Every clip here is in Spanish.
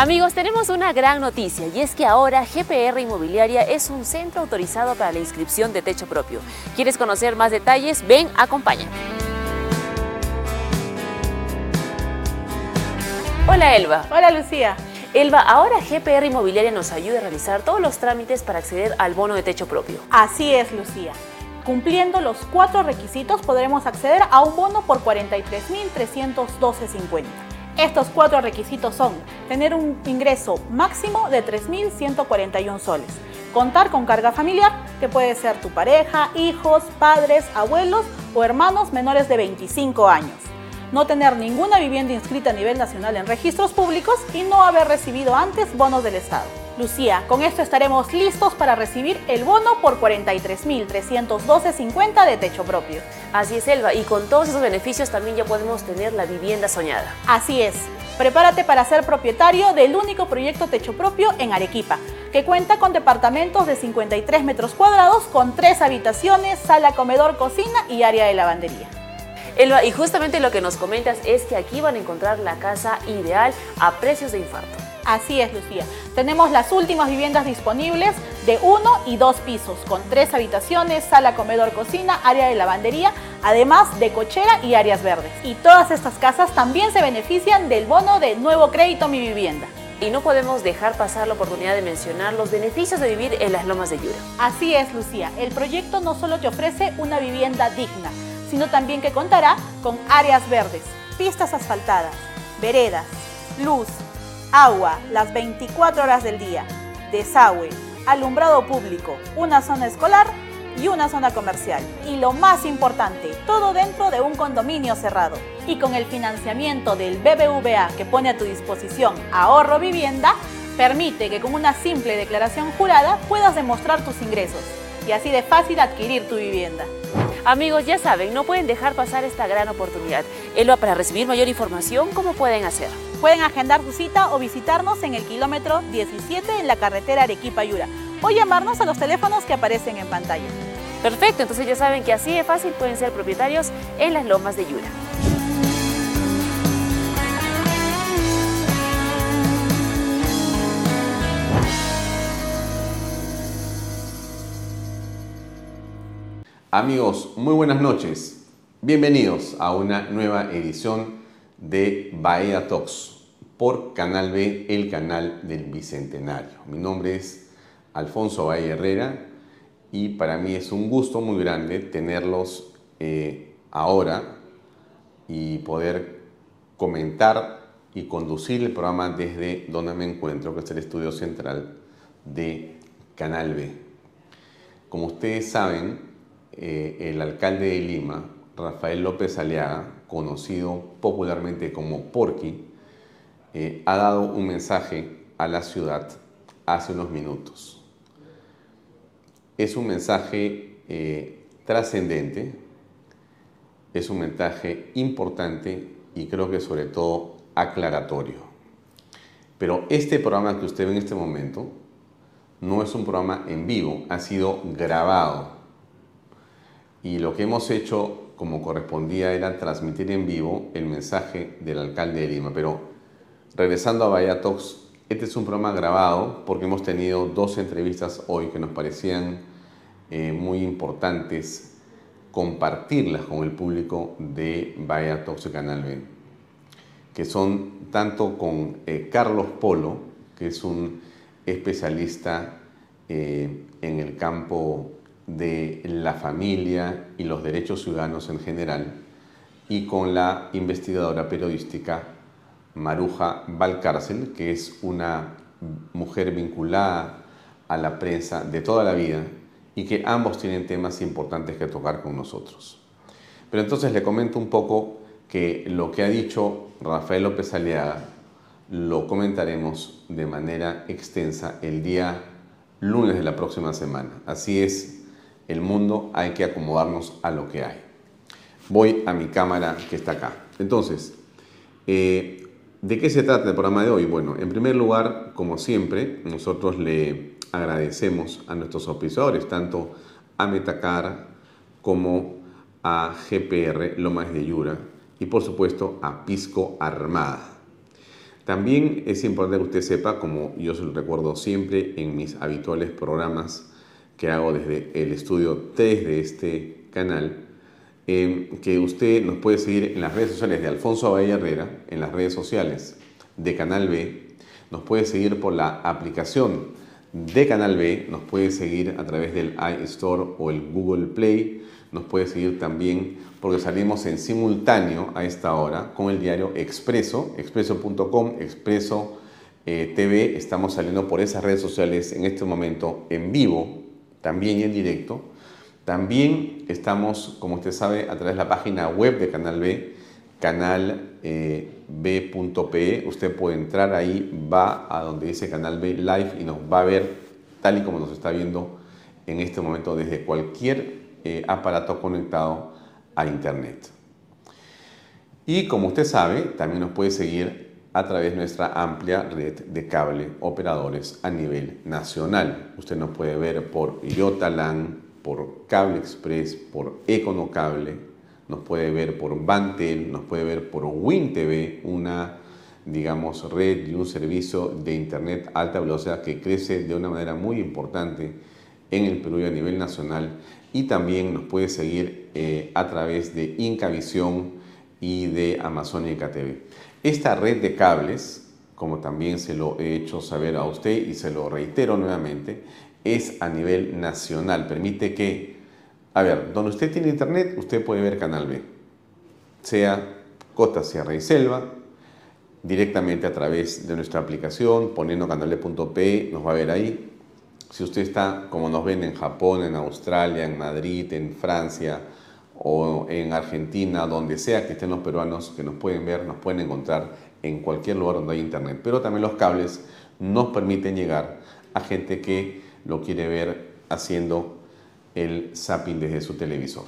Amigos, tenemos una gran noticia y es que ahora GPR Inmobiliaria es un centro autorizado para la inscripción de techo propio. ¿Quieres conocer más detalles? Ven, acompáñame. Hola Elba. Hola Lucía. Elba, ahora GPR Inmobiliaria nos ayuda a realizar todos los trámites para acceder al bono de techo propio. Así es, Lucía. Cumpliendo los cuatro requisitos podremos acceder a un bono por 43.312.50. Estos cuatro requisitos son tener un ingreso máximo de 3.141 soles, contar con carga familiar, que puede ser tu pareja, hijos, padres, abuelos o hermanos menores de 25 años, no tener ninguna vivienda inscrita a nivel nacional en registros públicos y no haber recibido antes bonos del Estado. Lucía, con esto estaremos listos para recibir el bono por 43.312.50 de techo propio. Así es, Elba, y con todos esos beneficios también ya podemos tener la vivienda soñada. Así es. Prepárate para ser propietario del único proyecto techo propio en Arequipa, que cuenta con departamentos de 53 metros cuadrados con tres habitaciones, sala, comedor, cocina y área de lavandería. Elba, y justamente lo que nos comentas es que aquí van a encontrar la casa ideal a precios de infarto. Así es, Lucía. Tenemos las últimas viviendas disponibles de uno y dos pisos, con tres habitaciones, sala, comedor, cocina, área de lavandería, además de cochera y áreas verdes. Y todas estas casas también se benefician del bono de nuevo crédito Mi Vivienda. Y no podemos dejar pasar la oportunidad de mencionar los beneficios de vivir en las lomas de Yura. Así es, Lucía. El proyecto no solo te ofrece una vivienda digna, sino también que contará con áreas verdes, pistas asfaltadas, veredas, luz, agua las 24 horas del día, desagüe, alumbrado público, una zona escolar y una zona comercial. Y lo más importante, todo dentro de un condominio cerrado. Y con el financiamiento del BBVA que pone a tu disposición ahorro vivienda, permite que con una simple declaración jurada puedas demostrar tus ingresos y así de fácil adquirir tu vivienda. Amigos, ya saben, no pueden dejar pasar esta gran oportunidad. Elba, para recibir mayor información, ¿cómo pueden hacer? Pueden agendar su cita o visitarnos en el kilómetro 17 en la carretera Arequipa-Yura o llamarnos a los teléfonos que aparecen en pantalla. Perfecto, entonces ya saben que así de fácil pueden ser propietarios en las lomas de Yura. Amigos, muy buenas noches. Bienvenidos a una nueva edición de Bahía Talks por Canal B, el canal del Bicentenario. Mi nombre es Alfonso Valle Herrera y para mí es un gusto muy grande tenerlos eh, ahora y poder comentar y conducir el programa desde donde me encuentro, que es el estudio central de Canal B. Como ustedes saben, eh, el alcalde de Lima, Rafael López Aliaga, conocido popularmente como Porky, eh, ha dado un mensaje a la ciudad hace unos minutos. Es un mensaje eh, trascendente, es un mensaje importante y creo que sobre todo aclaratorio. Pero este programa que usted ve en este momento no es un programa en vivo, ha sido grabado y lo que hemos hecho como correspondía era transmitir en vivo el mensaje del alcalde de Lima. Pero regresando a Bahía este es un programa grabado porque hemos tenido dos entrevistas hoy que nos parecían eh, muy importantes compartirlas con el público de Bahía Canal B, que son tanto con eh, Carlos Polo, que es un especialista eh, en el campo de la familia y los derechos ciudadanos en general, y con la investigadora periodística Maruja Valcárcel, que es una mujer vinculada a la prensa de toda la vida y que ambos tienen temas importantes que tocar con nosotros. Pero entonces le comento un poco que lo que ha dicho Rafael López Aliaga lo comentaremos de manera extensa el día lunes de la próxima semana. Así es el mundo, hay que acomodarnos a lo que hay. Voy a mi cámara que está acá. Entonces, eh, ¿de qué se trata el programa de hoy? Bueno, en primer lugar, como siempre, nosotros le agradecemos a nuestros auspiciadores, tanto a Metacar como a GPR Lomas de Yura y por supuesto a Pisco Armada. También es importante que usted sepa, como yo se lo recuerdo siempre en mis habituales programas que hago desde el estudio 3 de este canal, eh, que usted nos puede seguir en las redes sociales de Alfonso Abella Herrera, en las redes sociales de Canal B, nos puede seguir por la aplicación de Canal B, nos puede seguir a través del iStore o el Google Play, nos puede seguir también porque salimos en simultáneo a esta hora con el diario Expreso, expreso.com, Expreso eh, TV. Estamos saliendo por esas redes sociales en este momento en vivo, también en directo. También estamos, como usted sabe, a través de la página web de Canal B, canalb.pe. Eh, usted puede entrar ahí, va a donde dice Canal B Live y nos va a ver tal y como nos está viendo en este momento desde cualquier eh, aparato conectado a Internet. Y como usted sabe, también nos puede seguir a través de nuestra amplia red de cable operadores a nivel nacional. Usted nos puede ver por Yotalan, por Cable Express, por Econocable, nos puede ver por Bantel, nos puede ver por WinTV, una digamos red y un servicio de internet alta velocidad que crece de una manera muy importante en el Perú y a nivel nacional y también nos puede seguir eh, a través de Incavisión y de Amazónica TV. Esta red de cables, como también se lo he hecho saber a usted y se lo reitero nuevamente, es a nivel nacional. Permite que, a ver, donde usted tiene internet, usted puede ver Canal B, sea Costa, Sierra y Selva, directamente a través de nuestra aplicación, poniendo canal.p, nos va a ver ahí, si usted está, como nos ven en Japón, en Australia, en Madrid, en Francia o en Argentina, donde sea que estén los peruanos que nos pueden ver, nos pueden encontrar en cualquier lugar donde hay internet. Pero también los cables nos permiten llegar a gente que lo quiere ver haciendo el zapping desde su televisor.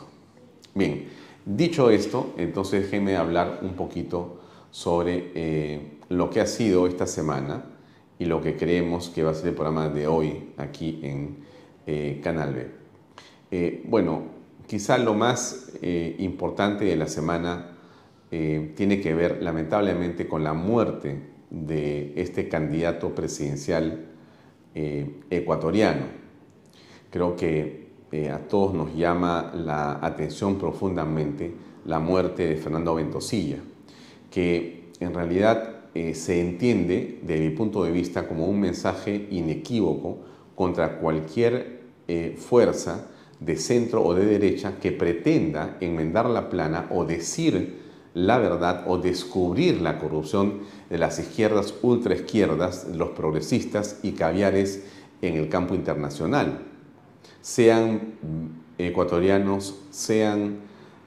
Bien, dicho esto, entonces déjeme hablar un poquito sobre eh, lo que ha sido esta semana y lo que creemos que va a ser el programa de hoy aquí en eh, Canal B. Eh, bueno, quizá lo más eh, importante de la semana tiene que ver lamentablemente con la muerte de este candidato presidencial ecuatoriano. Creo que a todos nos llama la atención profundamente la muerte de Fernando Ventosilla, que en realidad eh, se entiende, desde mi punto de vista, como un mensaje inequívoco contra cualquier eh, fuerza de centro o de derecha que pretenda enmendar la plana o decir la verdad o descubrir la corrupción de las izquierdas ultraizquierdas, los progresistas y caviares en el campo internacional. Sean ecuatorianos, sean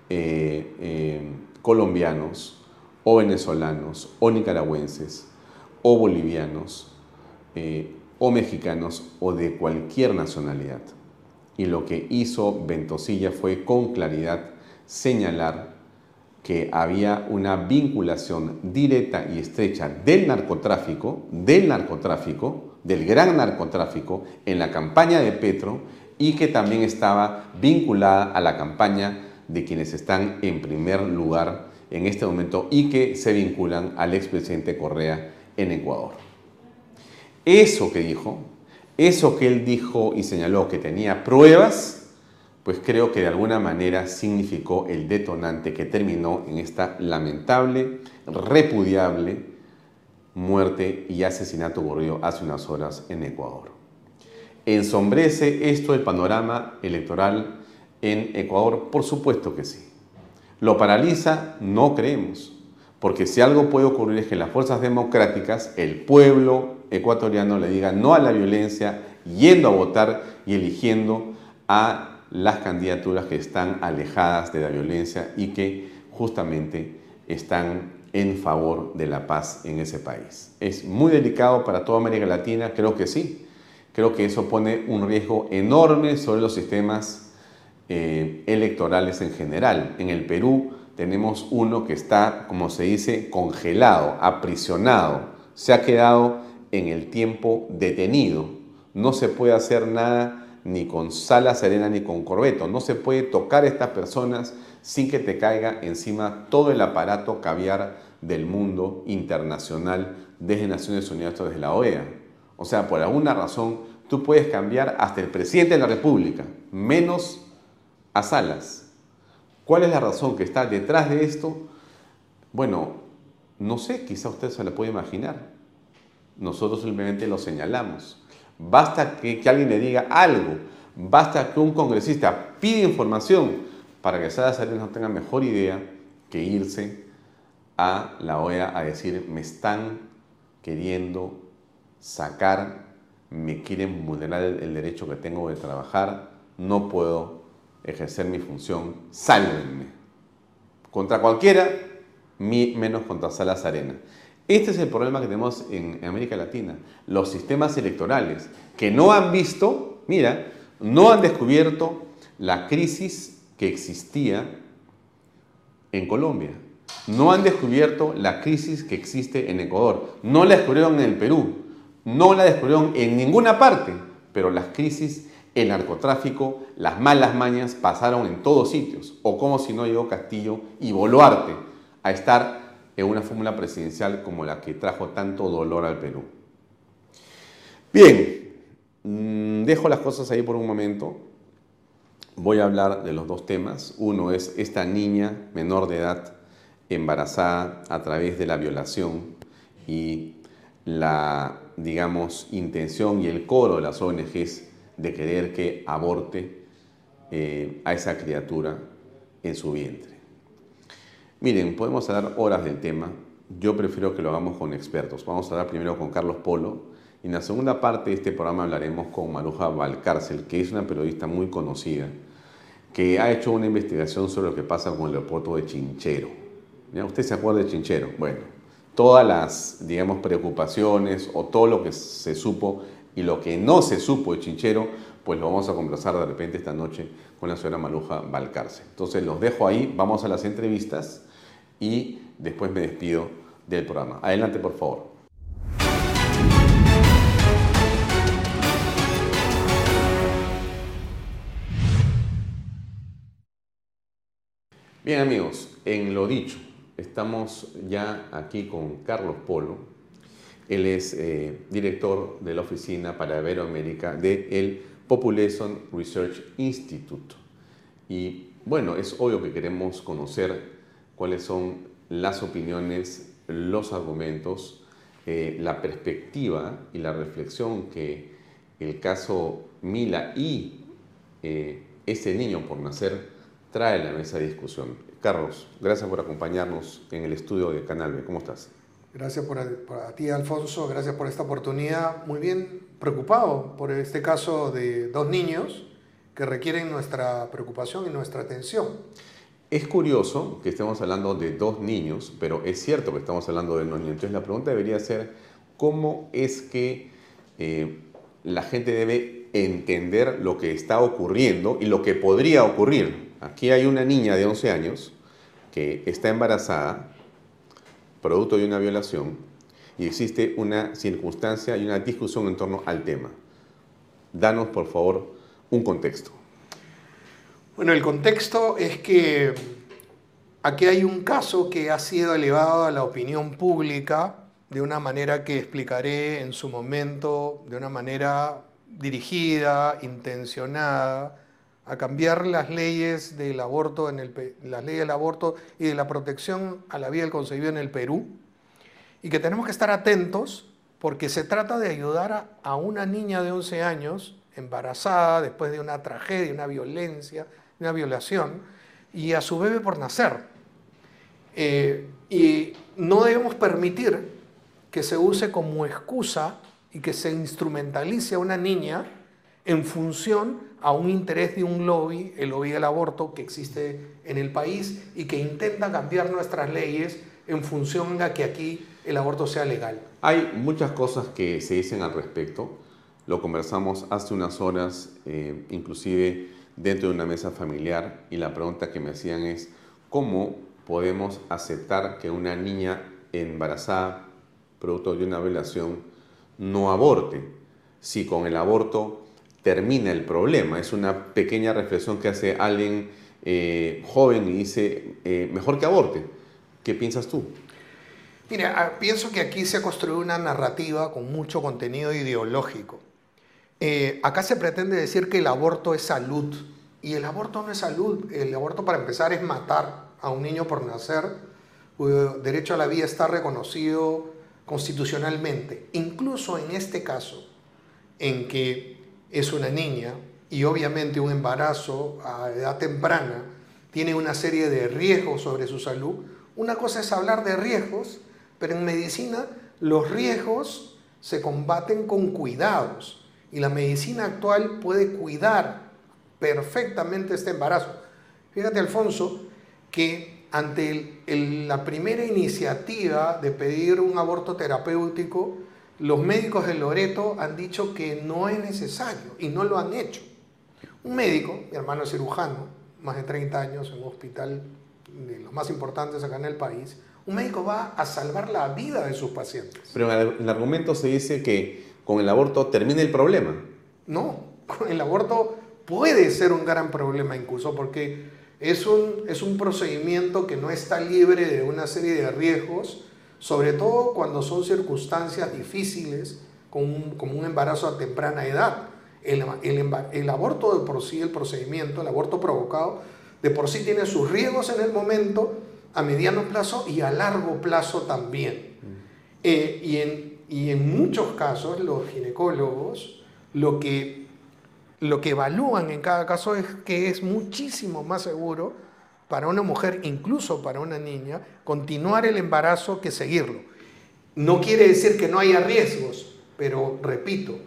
eh, colombianos, o venezolanos, o nicaragüenses, o bolivianos, eh, o mexicanos, o de cualquier nacionalidad. Y lo que hizo Ventosilla fue con claridad señalar que había una vinculación directa y estrecha del narcotráfico, del narcotráfico, del gran narcotráfico en la campaña de Petro y que también estaba vinculada a la campaña de quienes están en primer lugar en este momento y que se vinculan al expresidente Correa en Ecuador. Eso que dijo, eso que él dijo y señaló que tenía pruebas, pues creo que de alguna manera significó el detonante que terminó en esta lamentable, repudiable muerte y asesinato ocurrido hace unas horas en Ecuador. ¿Ensombrece esto el panorama electoral en Ecuador? Por supuesto que sí. ¿Lo paraliza? No creemos. Porque si algo puede ocurrir es que las fuerzas democráticas, el pueblo ecuatoriano le diga no a la violencia, yendo a votar y eligiendo a las candidaturas que están alejadas de la violencia y que justamente están en favor de la paz en ese país. Es muy delicado para toda América Latina, creo que sí. Creo que eso pone un riesgo enorme sobre los sistemas eh, electorales en general. En el Perú tenemos uno que está, como se dice, congelado, aprisionado, se ha quedado en el tiempo detenido. No se puede hacer nada ni con Sala Serena ni con Corbeto. No se puede tocar a estas personas sin que te caiga encima todo el aparato caviar del mundo internacional desde Naciones Unidas o desde la OEA. O sea, por alguna razón tú puedes cambiar hasta el presidente de la República, menos a Salas. ¿Cuál es la razón que está detrás de esto? Bueno, no sé, quizá usted se lo puede imaginar. Nosotros simplemente lo señalamos. Basta que, alguien le diga algo, basta que un congresista pida información para que Salas no tenga mejor idea que irse a la OEA a decir, me están queriendo sacar, me quieren vulnerar el, derecho que tengo de trabajar, no puedo ejercer mi función, sálvenme. Contra cualquiera, menos contra Salas Arena. Este es el problema que tenemos en América Latina. Los sistemas electorales que no han visto, mira, no han descubierto la crisis que existía en Colombia. No han descubierto la crisis que existe en Ecuador. No la descubrieron en el Perú. No la descubrieron en ninguna parte. Pero las crisis, el narcotráfico, las malas mañas pasaron en todos sitios. O como si no llegó Castillo y Boluarte a estar en una fórmula presidencial como la que trajo tanto dolor al Perú. Bien, mm, dejo las cosas ahí por un momento voy a hablar de los dos temas. Uno es esta niña menor de edad embarazada a través de la violación y la, digamos, intención y el coro de las ONGs de querer que aborte eh, a esa criatura en su vientre. Miren, podemos hablar horas del tema. Yo prefiero que lo hagamos con expertos. Vamos a hablar primero con Carlos Polo y en la segunda parte de este programa hablaremos con Maruja Valcárcel, que es una periodista muy conocida, que ha hecho una investigación sobre lo que pasa con el aeropuerto de Chinchero. ¿Usted se acuerda de Chinchero? Bueno, todas las, digamos, preocupaciones o todo lo que se supo y lo que no se supo de Chinchero, pues lo vamos a conversar de repente esta noche con la señora Maruja Valcarce. Entonces los dejo ahí, vamos a las entrevistas y después me despido del programa. Adelante, por favor. Bien amigos, en lo dicho, estamos ya aquí con Carlos Polo. Él es eh, director de la oficina para Iberoamérica del el Population Research Institute. Y bueno, es obvio que queremos conocer cuáles son las opiniones, los argumentos, eh, la perspectiva y la reflexión que el caso Mila y eh, ese niño por nacer trae a la mesa de discusión. Carlos, gracias por acompañarnos en el estudio de Canal B. ¿Cómo estás? Gracias por, a ti, Alfonso. Gracias por esta oportunidad. Muy bien, preocupado por este caso de dos niños que requieren nuestra preocupación y nuestra atención. Es curioso que estemos hablando de dos niños, pero es cierto que estamos hablando de dos niños. Entonces la pregunta debería ser, ¿cómo es que eh, la gente debe entender lo que está ocurriendo y lo que podría ocurrir? Aquí hay una niña de 11 años que está embarazada, producto de una violación, y existe una circunstancia y una discusión en torno al tema. Danos, por favor, un contexto. Bueno, el contexto es que aquí hay un caso que ha sido elevado a la opinión pública de una manera que explicaré en su momento, de una manera dirigida, intencionada, a cambiar las leyes del aborto, en el, las leyes del aborto y de la protección a la vida del concebido en el Perú, y que tenemos que estar atentos porque se trata de ayudar a, una niña de 11 años embarazada después de una tragedia, una violencia, una violación, y a su bebé por nacer. Eh, y no debemos permitir que se use como excusa y que se instrumentalice a una niña en función a un interés de un lobby, el lobby del aborto que existe en el país y que intenta cambiar nuestras leyes en función a que aquí el aborto sea legal. Hay muchas cosas que se dicen al respecto. Lo conversamos hace unas horas, eh, inclusive dentro de una mesa familiar, y la pregunta que me hacían es, ¿cómo podemos aceptar que una niña embarazada, producto de una violación, no aborte? Si con el aborto termina el problema. Es una pequeña reflexión que hace alguien eh, joven y dice, eh, mejor que aborte. ¿Qué piensas tú? Mira, ah, pienso que aquí se ha construido una narrativa con mucho contenido ideológico. Eh, acá se pretende decir que el aborto es salud. Y el aborto no es salud. El aborto, para empezar, es matar a un niño por nacer. El derecho a la vida está reconocido constitucionalmente. Incluso en este caso, en que es una niña y obviamente un embarazo a edad temprana tiene una serie de riesgos sobre su salud, una cosa es hablar de riesgos, pero en medicina los riesgos se combaten con cuidados y la medicina actual puede cuidar perfectamente este embarazo. Fíjate, Alfonso, que ante la primera iniciativa de pedir un aborto terapéutico, los médicos de Loreto han dicho que no es necesario y no lo han hecho. Un médico, mi hermano es cirujano, más de 30 años en un hospital de los más importantes acá en el país, un médico va a salvar la vida de sus pacientes. Pero en el argumento se dice que con el aborto termina el problema. No, con el aborto puede ser un gran problema incluso porque es un, es un procedimiento que no está libre de una serie de riesgos, sobre todo cuando son circunstancias difíciles, como un, embarazo a temprana edad. El, el, aborto de por sí, el procedimiento, el aborto provocado, de por sí tiene sus riesgos en el momento, a mediano plazo y a largo plazo también. Mm. Eh, y, en, y, en, muchos casos los ginecólogos lo que, lo que evalúan en cada caso es que es muchísimo más seguro para una mujer, incluso para una niña, continuar el embarazo que seguirlo. No quiere decir que no haya riesgos, pero repito,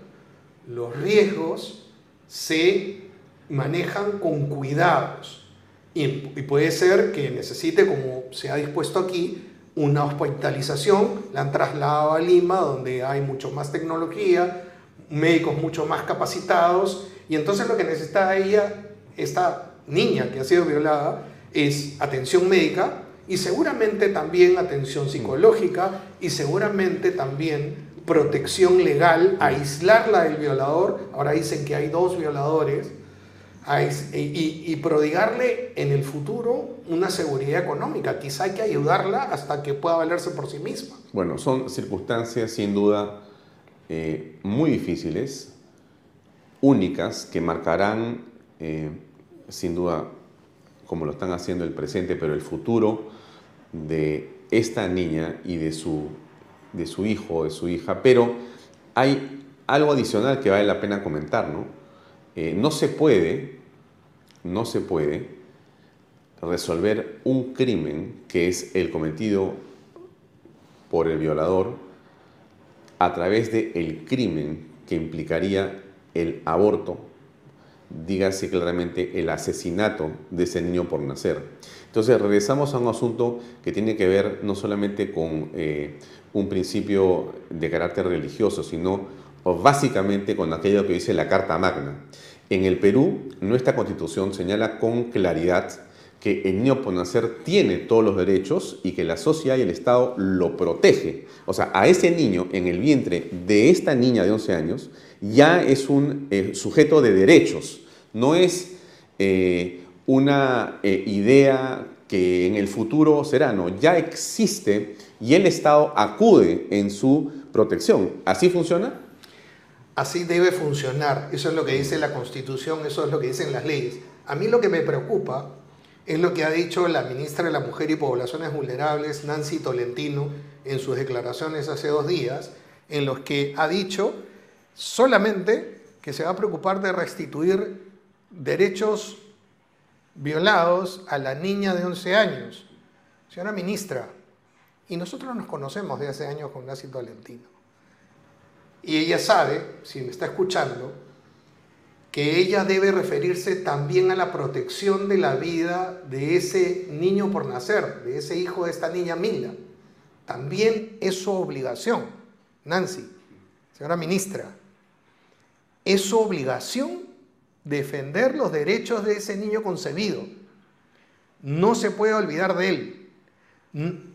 los riesgos se manejan con cuidados. Y, puede ser que necesite, como se ha dispuesto aquí, una hospitalización, la han trasladado a Lima, donde hay mucho más tecnología, médicos mucho más capacitados, y entonces lo que necesita ella, esta niña que ha sido violada, es atención médica y seguramente también atención psicológica y seguramente también protección legal, aislarla del violador. Ahora dicen que hay dos violadores. Y, y, prodigarle en el futuro una seguridad económica. Quizá hay que ayudarla hasta que pueda valerse por sí misma. Bueno, son circunstancias sin duda eh, muy difíciles, únicas, que marcarán eh, sin duda como lo están haciendo el presente, pero el futuro de esta niña y de su, de su hijo o de su hija. Pero hay algo adicional que vale la pena comentar, ¿no? Eh, no se puede, no se puede resolver un crimen que es el cometido por el violador a través del el crimen que implicaría el aborto dígase claramente el asesinato de ese niño por nacer. Entonces regresamos a un asunto que tiene que ver no solamente con eh, un principio de carácter religioso, sino básicamente con aquello que dice la Carta Magna. En el Perú, nuestra constitución señala con claridad que el niño por nacer tiene todos los derechos y que la sociedad y el Estado lo protege. O sea, a ese niño en el vientre de esta niña de 11 años ya es un eh, sujeto de derechos, no es eh, una eh, idea que en el futuro será, no, ya existe y el Estado acude en su protección. ¿Así funciona? Así debe funcionar. Eso es lo que dice la Constitución, eso es lo que dicen las leyes. A mí lo que me preocupa es lo que ha dicho la ministra de la Mujer y Poblaciones Vulnerables, Nancy Tolentino, en sus declaraciones hace dos días, en los que ha dicho solamente que se va a preocupar de restituir derechos violados a la niña de 11 años. Señora ministra, y nosotros nos conocemos de hace años con Nancy Tolentino. Y ella sabe, si me está escuchando, que ella debe referirse también a la protección de la vida de ese niño por nacer, de ese hijo de esta niña Mila. También es su obligación, Nancy, señora ministra, es su obligación defender los derechos de ese niño concebido. No se puede olvidar de él.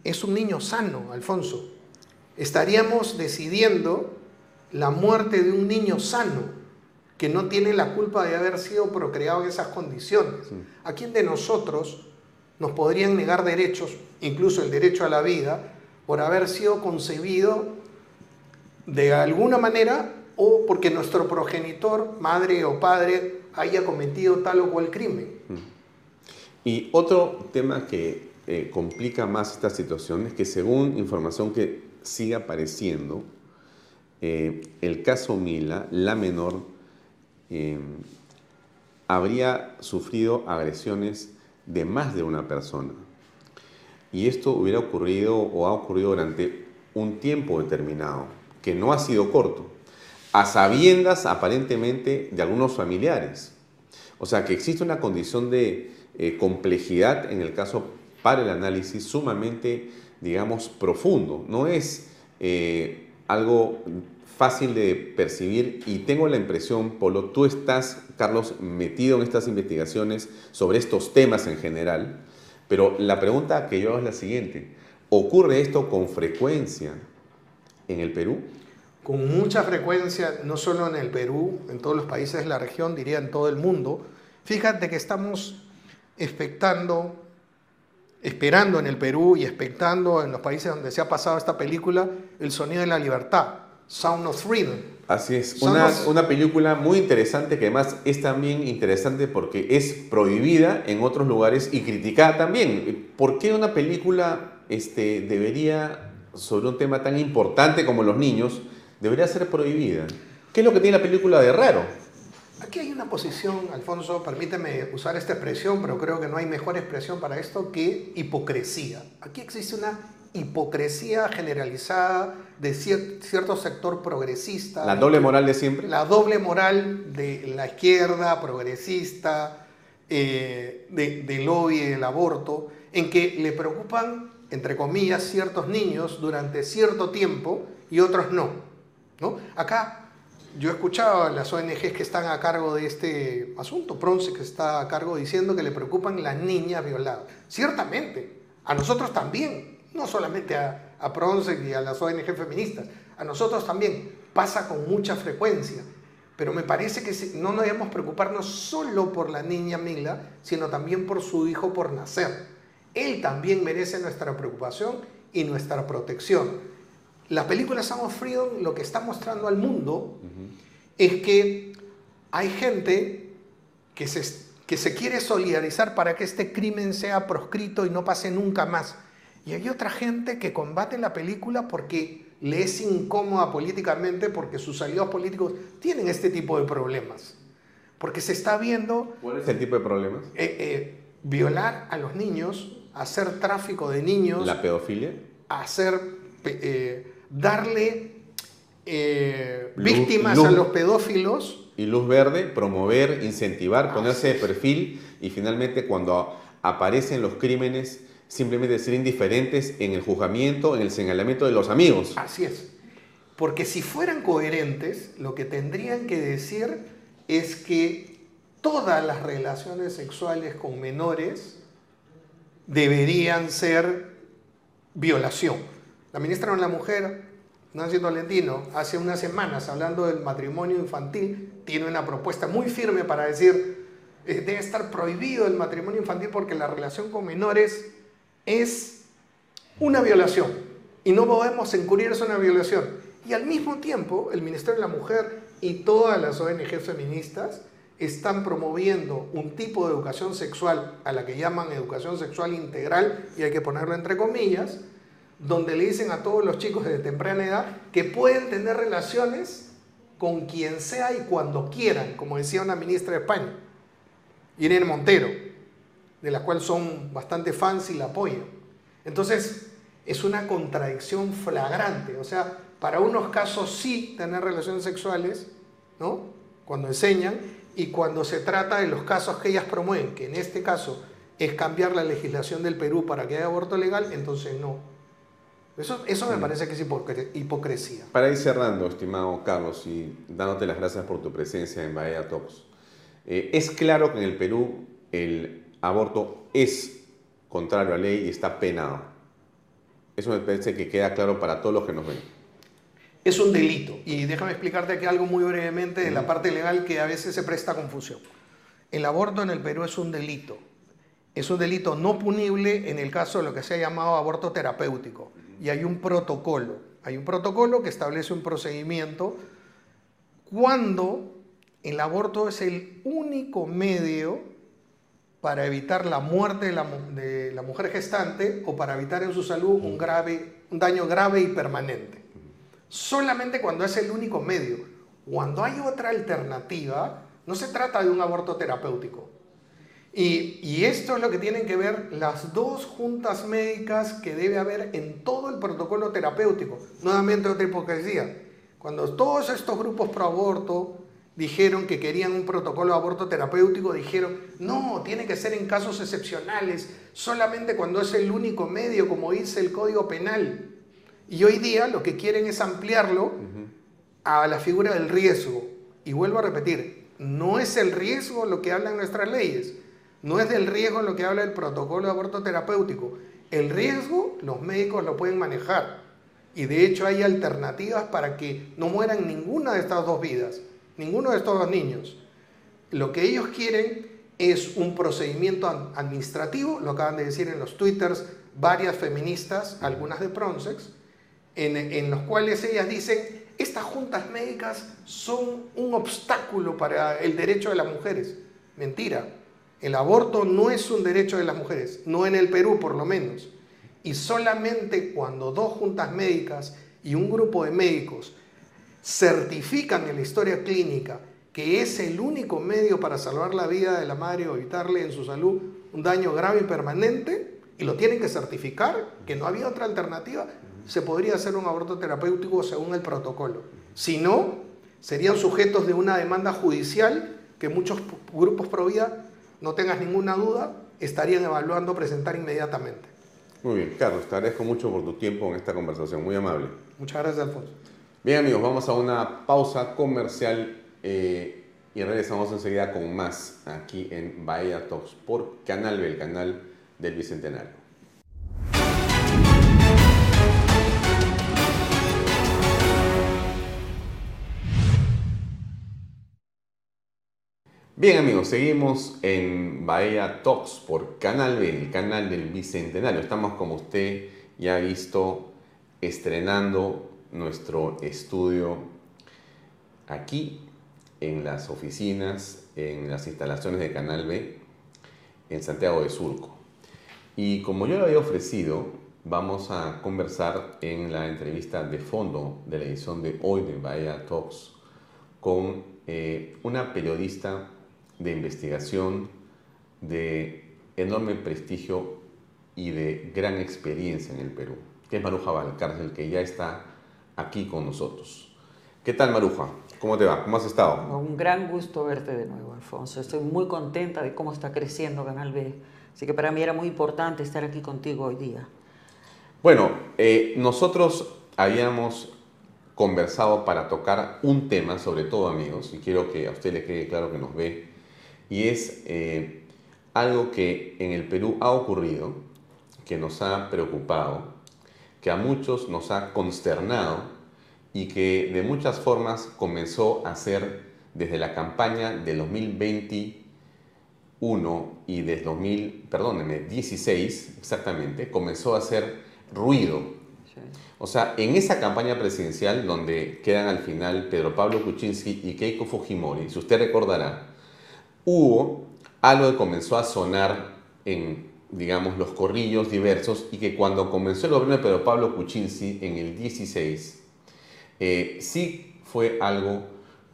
Es un niño sano, Alfonso. Estaríamos decidiendo la muerte de un niño sano que no tiene la culpa de haber sido procreado en esas condiciones. ¿A quién de nosotros nos podrían negar derechos, incluso el derecho a la vida, por haber sido concebido de alguna manera o porque nuestro progenitor, madre o padre, haya cometido tal o cual crimen? Y otro tema que eh, complica más esta situación es que según información que sigue apareciendo, eh, el caso Mila, la menor, Em, habría sufrido agresiones de más de una persona. Y esto hubiera ocurrido o ha ocurrido durante un tiempo determinado, que no ha sido corto, a sabiendas aparentemente de algunos familiares. O sea que existe una condición de eh, complejidad en el caso para el análisis sumamente, digamos, profundo. No es eh, algo fácil de percibir y tengo la impresión, Polo, tú estás, Carlos, metido en estas investigaciones sobre estos temas en general, pero la pregunta que yo hago es la siguiente, ¿ocurre esto con frecuencia en el Perú? Con mucha frecuencia, no solo en el Perú, en todos los países de la región, diría en todo el mundo. Fíjate que estamos expectando, esperando en el Perú y expectando en los países donde se ha pasado esta película, El Sonido de la Libertad Sound of Freedom. Así es, una, una, película muy interesante que además es también interesante porque es prohibida en otros lugares y criticada también. ¿Por qué una película este, debería, sobre un tema tan importante como los niños, debería ser prohibida? ¿Qué es lo que tiene la película de raro? Aquí hay una posición, Alfonso, permíteme usar esta expresión, pero creo que no hay mejor expresión para esto que hipocresía. Aquí existe una hipocresía generalizada de cierto sector progresista. ¿La doble moral de siempre? La doble moral de la izquierda progresista, eh, de, del lobby del aborto, en que le preocupan, entre comillas, ciertos niños durante cierto tiempo y otros no. ¿No? Acá yo he escuchado a las ONGs que están a cargo de este asunto, Pronce que está a cargo diciendo que le preocupan las niñas violadas. Ciertamente, a nosotros también, no solamente a, a Pronce y a las ONG feministas, a nosotros también pasa con mucha frecuencia. Pero me parece que no nos debemos preocuparnos solo por la niña Mila, sino también por su hijo por nacer. Él también merece nuestra preocupación y nuestra protección. La película Sound of Freedom lo que está mostrando al mundo es que hay gente que se, que se quiere solidarizar para que este crimen sea proscrito y no pase nunca más. Y hay otra gente que combate la película porque le es incómoda políticamente, porque sus aliados políticos tienen este tipo de problemas. Porque se está viendo... ¿Cuál es el tipo de problemas? Eh, eh, violar a los niños, hacer tráfico de niños. ¿La pedofilia? Hacer... Eh, darle víctimas a los pedófilos. Y luz verde, promover, incentivar, ponerse de perfil y finalmente cuando aparecen los crímenes simplemente ser indiferentes en el juzgamiento, en el señalamiento de los amigos. Así es. Porque si fueran coherentes, lo que tendrían que decir es que todas las relaciones sexuales con menores deberían ser violación. La ministra de la Mujer, Nancy Tolentino, hace unas semanas, hablando del matrimonio infantil, tiene una propuesta muy firme para decir, eh, debe estar prohibido el matrimonio infantil porque la relación con menores es una violación y no podemos encubrir una violación. Y al mismo tiempo, el Ministerio de la Mujer y todas las ONG feministas están promoviendo un tipo de educación sexual a la que llaman educación sexual integral, y hay que ponerlo entre comillas, donde le dicen a todos los chicos de temprana edad que pueden tener relaciones con quien sea y cuando quieran, como decía una ministra de España, Irene Montero, de la cual son bastante fans y la apoyan. Entonces, es una contradicción flagrante. O sea, para unos casos sí tener relaciones sexuales, ¿no? Cuando enseñan, y cuando se trata de los casos que ellas promueven, que en este caso es cambiar la legislación del Perú para que haya aborto legal, entonces no. Eso, eso me parece que es hipocresía. Para ir cerrando, estimado Carlos, y dándote las gracias por tu presencia en Bahía Talks, eh, es claro que en el Perú el aborto es contrario a ley y está penado. Eso me parece que queda claro para todos los que nos ven. Es un delito. Y déjame explicarte aquí algo muy brevemente de la parte legal que a veces se presta confusión. El aborto en el Perú es un delito. Es un delito no punible en el caso de lo que se ha llamado aborto terapéutico. Y hay un protocolo. Hay un protocolo que establece un procedimiento cuando el aborto es el único medio para evitar la muerte de la, mujer gestante o para evitar en su salud un, grave, un daño grave y permanente. Solamente cuando es el único medio. Cuando hay otra alternativa, no se trata de un aborto terapéutico. Y, y, esto es lo que tienen que ver las dos juntas médicas que debe haber en todo el protocolo terapéutico. Nuevamente otra hipocresía. Cuando todos estos grupos pro aborto, dijeron que querían un protocolo de aborto terapéutico, dijeron, no, tiene que ser en casos excepcionales, solamente cuando es el único medio, como dice el Código Penal. Y hoy día lo que quieren es ampliarlo a la figura del riesgo. Y vuelvo a repetir, no es el riesgo lo que hablan nuestras leyes, no es del riesgo lo que habla el protocolo de aborto terapéutico. El riesgo los médicos lo pueden manejar. Y de hecho hay alternativas para que no mueran ninguna de estas dos vidas ninguno de estos dos niños. Lo que ellos quieren es un procedimiento administrativo, lo acaban de decir en los twitters varias feministas, algunas de Pronsex, en, en los cuales ellas dicen, estas juntas médicas son un obstáculo para el derecho de las mujeres. Mentira, el aborto no es un derecho de las mujeres, no en el Perú por lo menos. Y solamente cuando dos juntas médicas y un grupo de médicos certifican en la historia clínica que es el único medio para salvar la vida de la madre o evitarle en su salud un daño grave y permanente, y lo tienen que certificar, que no había otra alternativa, se podría hacer un aborto terapéutico según el protocolo. Si no, serían sujetos de una demanda judicial que muchos grupos pro vida, no tengas ninguna duda, estarían evaluando presentar inmediatamente. Muy bien, Carlos, te agradezco mucho por tu tiempo en esta conversación, muy amable. Muchas gracias, Alfonso. Bien amigos, vamos a una pausa comercial eh, y regresamos enseguida con más aquí en Bahía Talks por Canal B, el canal del Bicentenario. Bien amigos, seguimos en Bahía Talks por Canal B, el canal del Bicentenario. Estamos como usted ya ha visto estrenando nuestro estudio aquí en las oficinas, en las instalaciones de Canal B, en Santiago de Surco. Y como yo lo había ofrecido, vamos a conversar en la entrevista de fondo de la edición de hoy de Bahía Talks con eh, una periodista de investigación de enorme prestigio y de gran experiencia en el Perú, que es Maruja Valcárcel, que ya está aquí con nosotros. ¿Qué tal, Maruja? ¿Cómo te va? ¿Cómo has estado? Un gran gusto verte de nuevo, Alfonso. Estoy muy contenta de cómo está creciendo Canal B. Así que para mí era muy importante estar aquí contigo hoy día. Bueno, eh, nosotros habíamos conversado para tocar un tema, sobre todo amigos, y quiero que a usted le quede claro que nos ve, y es eh, algo que en el Perú ha ocurrido, que nos ha preocupado, que a muchos nos ha consternado y que de muchas formas comenzó a ser desde la campaña del 2021 y desde 2000, perdónenme, 16 exactamente, comenzó a hacer ruido. O sea, en esa campaña presidencial donde quedan al final Pedro Pablo Kuczynski y Keiko Fujimori, si usted recordará, hubo algo que comenzó a sonar en digamos, los corrillos diversos y que cuando comenzó el gobierno de Pedro Pablo Kuczynski en el 16, eh, sí fue algo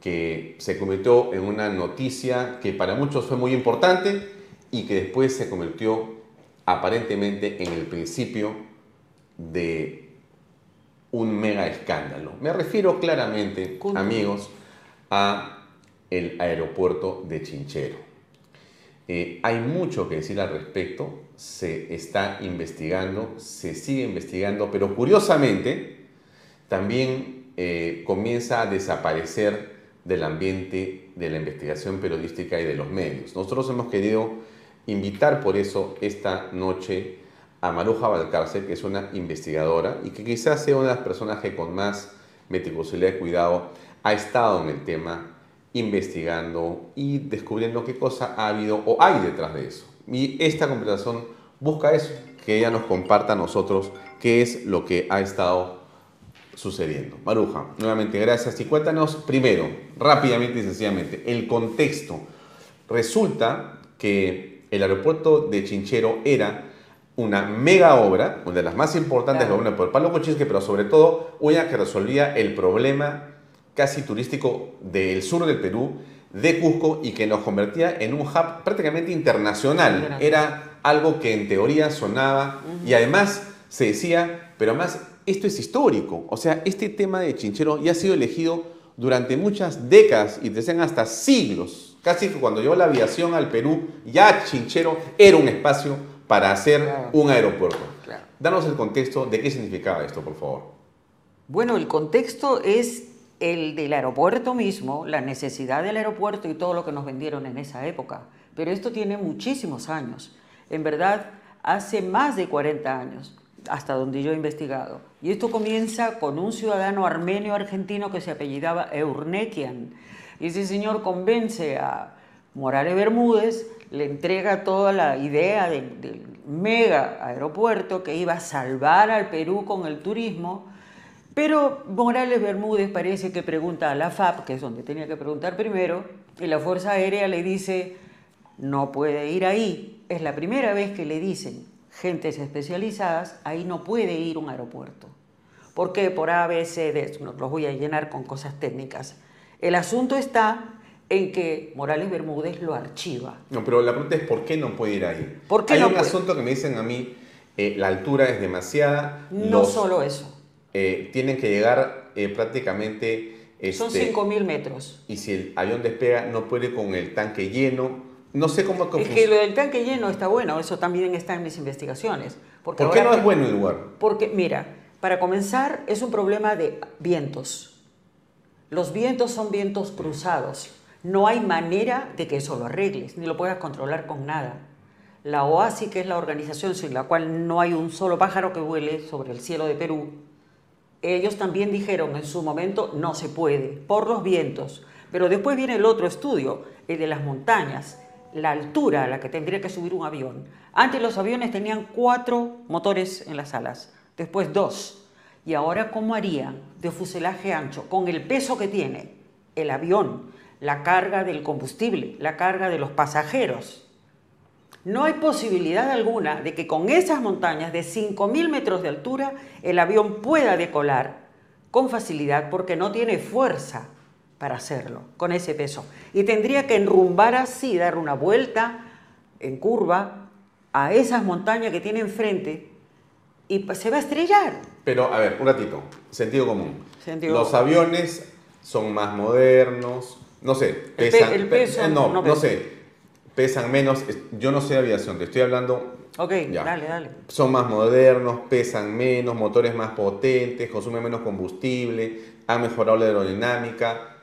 que se convirtió en una noticia que para muchos fue muy importante y que después se convirtió aparentemente en el principio de un mega escándalo. Me refiero claramente, amigos, a el aeropuerto de Chinchero. Eh, hay mucho que decir al respecto, se está investigando, se sigue investigando, pero curiosamente también eh, comienza a desaparecer del ambiente de la investigación periodística y de los medios. Nosotros hemos querido invitar por eso esta noche a Maruja Valcárcel, que es una investigadora y que quizás sea una de las personas que con más meticulosidad y cuidado ha estado en el tema investigando y descubriendo qué cosa ha habido o hay detrás de eso. Y esta conversación busca eso, que ella nos comparta a nosotros qué es lo que ha estado sucediendo. Maruja, nuevamente gracias y cuéntanos primero, rápidamente y sencillamente, el contexto. Resulta que el aeropuerto de Chinchero era una mega obra, una de las más importantes de la por Pablo Kuczynski, pero sobre todo una que resolvía el problema casi turístico del sur del Perú, de Cusco, y que nos convertía en un hub prácticamente internacional. Era algo que en teoría sonaba y además se decía, pero además esto es histórico. O sea, este tema de Chinchero ya ha sido elegido durante muchas décadas y decían hasta siglos. Casi que cuando llegó la aviación al Perú, ya Chinchero era un espacio para hacer un aeropuerto. Danos el contexto de qué significaba esto, por favor. Bueno, el contexto es el del aeropuerto mismo, la necesidad del aeropuerto y todo lo que nos vendieron en esa época. Pero esto tiene muchísimos años. En verdad, hace más de 40 años, hasta donde yo he investigado. Y esto comienza con un ciudadano armenio argentino que se apellidaba Eurnekian. Y ese señor convence a Morales Bermúdez le entrega toda la idea del, mega aeropuerto que iba a salvar al Perú con el turismo, pero Morales Bermúdez parece que pregunta a la FAP, que es donde tenía que preguntar primero, y la Fuerza Aérea le dice, no puede ir ahí. Es la primera vez que le dicen gentes especializadas, ahí no puede ir un aeropuerto. ¿Por qué? Por ABC, no los voy a llenar con cosas técnicas. El asunto está en que Morales Bermúdez lo archiva. No, pero la pregunta es ¿por qué no puede ir ahí? ¿Por qué Hay no un puede? asunto que me dicen a mí, eh, la altura es demasiada. No solo eso. Eh, tienen que llegar eh, prácticamente... Son este, 5.000 metros. Y si el avión despega, no puede con el tanque lleno. No sé cómo... Es que lo del tanque lleno está bueno, eso también está en mis investigaciones. Porque ¿Por qué no que- es bueno el lugar? Porque, mira, para comenzar, es un problema de vientos. Los vientos son vientos cruzados. No hay manera de que eso lo arregles, ni lo puedas controlar con nada. La OASI, que es la organización sin la cual no hay un solo pájaro que vuele sobre el cielo de Perú, ellos también dijeron en su momento no se puede, por los vientos. Pero después viene el otro estudio, el de las montañas, la altura a la que tendría que subir un avión. Antes los aviones tenían cuatro motores en las alas, después dos. Y ahora, ¿cómo harían de fuselaje ancho? Con el peso que tiene el avión, la carga del combustible, la carga de los pasajeros. No hay posibilidad alguna de que con esas montañas de 5.000 metros de altura el avión pueda decolar con facilidad porque no tiene fuerza para hacerlo con ese peso. Y tendría que enrumbar así, dar una vuelta en curva a esas montañas que tiene enfrente y se va a estrellar. Pero, a ver, un ratito. Sentido común. Sentido Los común. aviones son más modernos. No sé, El pe- pesan. el pe- peso eh, no, no sé. Pesan menos. Yo no sé de aviación, te estoy hablando. Ok, Ya. dale, dale. Son más modernos, pesan menos, motores más potentes, consumen menos combustible, han mejorado la aerodinámica.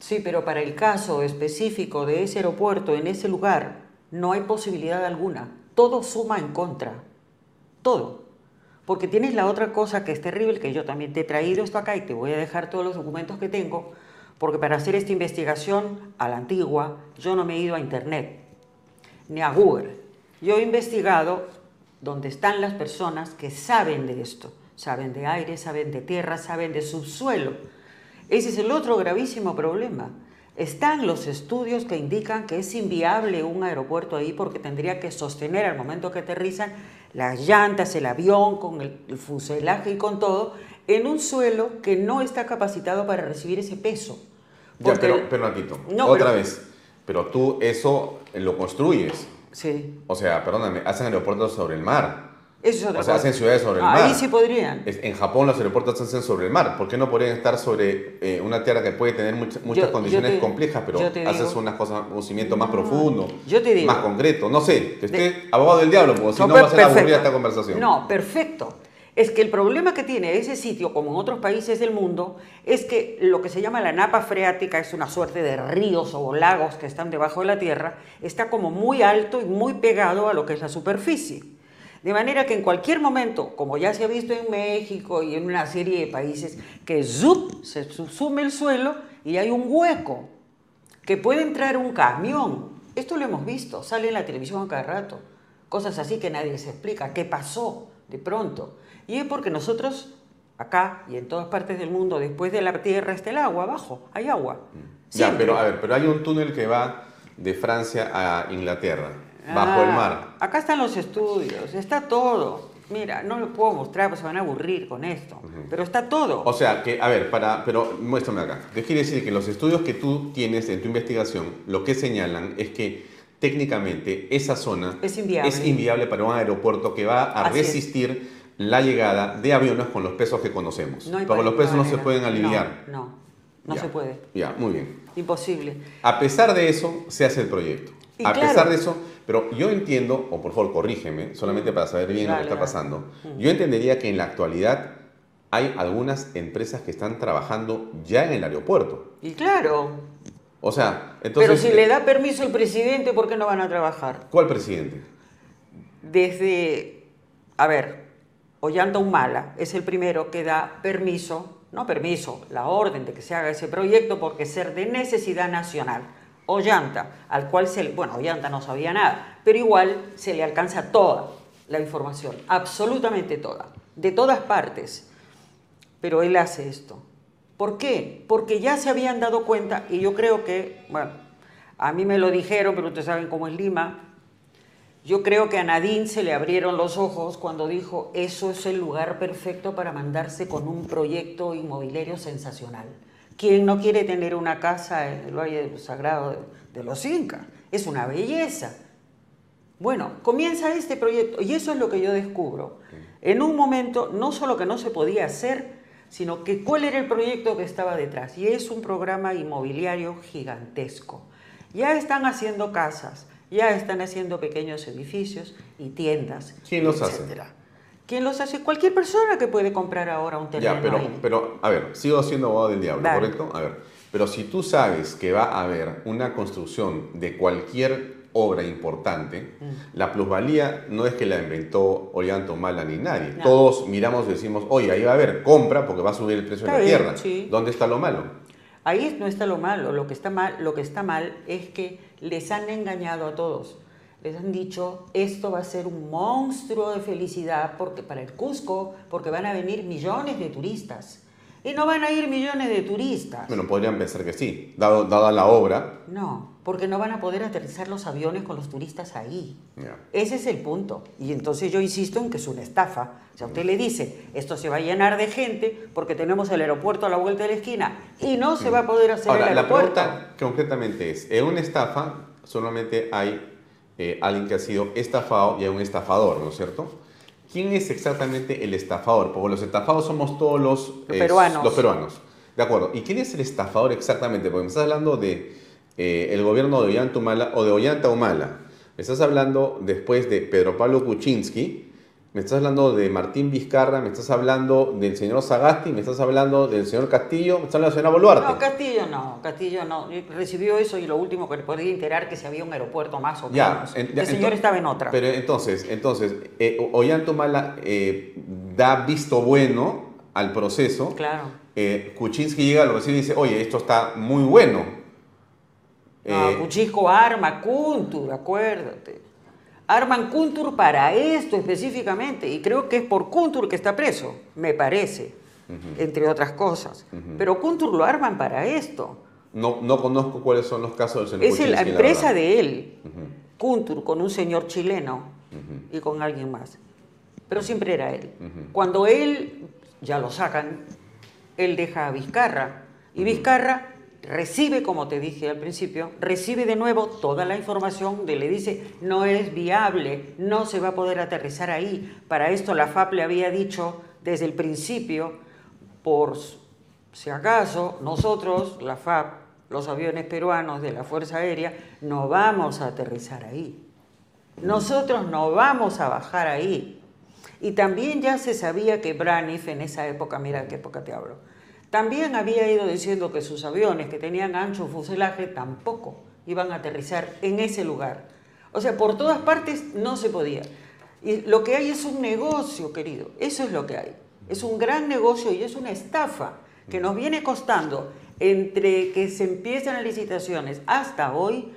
Sí, pero para el caso específico de ese aeropuerto, en ese lugar, no hay posibilidad alguna. Todo suma en contra. Todo. Porque tienes la otra cosa que es terrible, que yo también te he traído esto acá y te voy a dejar todos los documentos que tengo, porque para hacer esta investigación a la antigua, yo no me he ido a Internet, ni a Google. Yo he investigado donde están las personas que saben de esto. Saben de aire, saben de tierra, saben de subsuelo. Ese es el otro gravísimo problema. Están los estudios que indican que es inviable un aeropuerto ahí porque tendría que sostener al momento que aterrizan las llantas, el avión, con el, el fuselaje y con todo, en un suelo que no está capacitado para recibir ese peso. Ya, pero, pero Natito, No, otra pero- vez. Pero tú eso lo construyes. Sí, O sea, perdóname, hacen aeropuertos sobre el mar. eso es otra O sea, cosa. hacen ciudades sobre el Ah, mar. Ahí sí podrían. En Japón los aeropuertos se hacen sobre el mar. ¿Por qué no podrían estar sobre eh, una tierra que puede tener mucha- muchas yo condiciones te- complejas, pero haces digo- unas cosas, un cimiento más profundo, yo te digo- más concreto? No sé, que esté abogado del diablo, porque si no va a ser aburrida esta conversación. No, perfecto. Es que el problema que tiene ese sitio, como en otros países del mundo, es que lo que se llama la napa freática es una suerte de ríos o lagos que están debajo de la tierra, está como muy alto y muy pegado a lo que es la superficie. De manera que en cualquier momento, como ya se ha visto en México y en una serie de países, que zup, se subsume el suelo y hay un hueco que puede entrar un camión. Esto lo hemos visto, sale en la televisión a cada rato. Cosas así que nadie se explica. ¿Qué pasó de pronto? Y es porque nosotros, acá y en todas partes del mundo, después de la tierra está el agua abajo, hay agua. Ya, Siempre. pero a ver, pero hay un túnel que va de Francia a Inglaterra, bajo Ah, el mar. Acá están los estudios, está todo. Mira, no lo puedo mostrar, pues se van a aburrir con esto. Pero está todo. O sea, que, a ver, para, pero muéstrame acá. ¿Qué quiere decir? Que los estudios que tú tienes en tu investigación, lo que señalan es que técnicamente esa zona Es inviable. es inviable para un aeropuerto que va a Así es. La llegada de aviones con los pesos que conocemos. No Porque los pesos no se pueden aliviar. No, no, no Ya. se puede. Ya, muy bien. Imposible. A pesar de eso, se hace el proyecto. Y a claro. pesar de eso, pero yo entiendo, o por favor corrígeme, solamente para saber bien lo que está dale. pasando, yo entendería que en la actualidad hay algunas empresas que están trabajando ya en el aeropuerto. Y claro, O sea, entonces... pero si le da permiso el presidente, ¿por qué no van a trabajar? ¿Cuál presidente? Desde, a ver, Ollanta Humala es el primero que da permiso, no permiso, la orden de que se haga ese proyecto porque ser de necesidad nacional. Ollanta, al cual se le, bueno, Ollanta no sabía nada, pero igual se le alcanza toda la información, absolutamente toda, de todas partes. Pero él hace esto. ¿Por qué? Porque ya se habían dado cuenta, y yo creo que, bueno, a mí me lo dijeron, pero ustedes saben cómo es Lima, yo creo que a Nadine se le abrieron los ojos cuando dijo, eso es el lugar perfecto para mandarse con un proyecto inmobiliario sensacional. ¿Quién no quiere tener una casa en el Valle Sagrado de, los Incas? Es una belleza. Bueno, comienza este proyecto y eso es lo que yo descubro. En un momento, no solo que no se podía hacer, sino que cuál era el proyecto que estaba detrás. Y es un programa inmobiliario gigantesco. Ya están haciendo casas, ya están haciendo pequeños edificios y tiendas. ¿Quién los hace? etcétera. ¿Quién los hace? Cualquier persona que puede comprar ahora un terreno Ya, pero, ahí. pero, a ver, sigo siendo abogado del diablo. ¿correcto? A ver, pero si tú sabes que va a haber una construcción de cualquier obra importante, Mm. la plusvalía no es que la inventó Ollanta Humala ni nadie. No. Todos miramos y decimos, oye, ahí va a haber compra porque va a subir el precio Está de la bien, tierra. sí. ¿Dónde está lo malo? Ahí no está lo malo, lo que está mal, lo que está mal es que les han engañado a todos. Les han dicho, esto va a ser un monstruo de felicidad porque, para el Cusco, porque van a venir millones de turistas. Y no van a ir millones de turistas. Bueno, podrían pensar que sí, dado, dada la obra. No, porque no van a poder aterrizar los aviones con los turistas ahí. Ya. Ese es el punto. Y entonces yo insisto en que es una estafa. O sea, usted le dice, esto se va a llenar de gente porque tenemos el aeropuerto a la vuelta de la esquina y no se va a poder hacer Ahora, el la aeropuerto. pregunta concretamente es, en una estafa solamente hay eh, alguien que ha sido estafado y hay un estafador, ¿no es cierto? ¿Quién es exactamente el estafador? Porque los estafados somos todos los, Los peruanos. Los peruanos. De acuerdo. ¿Y quién es el estafador exactamente? Porque me estás hablando de eh, el gobierno de Ollanta Humala o de Ollanta Humala. Me estás hablando después de Pedro Pablo Kuczynski. Me estás hablando de Martín Vizcarra, me estás hablando del señor Sagasti, me estás hablando del señor Castillo, me estás hablando de la señora Boluarte. No, Castillo no, Castillo no. Recibió eso y lo último que le podía enterar que si había un aeropuerto más o Ya, menos. en- ya, el señor estaba en otra. Pero entonces, entonces eh, Ollanta Humala eh, da visto bueno al proceso. Claro. Eh, Kuczynski llega, lo recibe y dice, oye, esto está muy bueno. No, Eh, Cuchisco arma Kuntur, acuérdate. Arman Kuntur para esto específicamente. Y creo que es por Kuntur que está preso, me parece, entre otras cosas. Pero Kuntur lo arman para esto. no, no conozco cuáles son los casos del señor Es el- la empresa de él, Kuntur, con un señor chileno y con alguien más. Pero siempre era él. Cuando él, ya lo sacan, él deja a Vizcarra. Y Vizcarra recibe, como te dije al principio, recibe de nuevo toda la información, de, le dice, no es viable, no se va a poder aterrizar ahí. Para esto la FAP le había dicho desde el principio, por si acaso, nosotros, la FAP, los aviones peruanos de la Fuerza Aérea, no vamos a aterrizar ahí. Nosotros no vamos a bajar ahí. Y también ya se sabía que Braniff en esa época, mira qué época te hablo, también había ido diciendo que sus aviones que tenían ancho fuselaje tampoco iban a aterrizar en ese lugar. O sea, por todas partes no se podía. Y lo que hay es un negocio, querido. Eso es lo que hay. Es un gran negocio y es una estafa que nos viene costando entre que se empiezan las licitaciones hasta hoy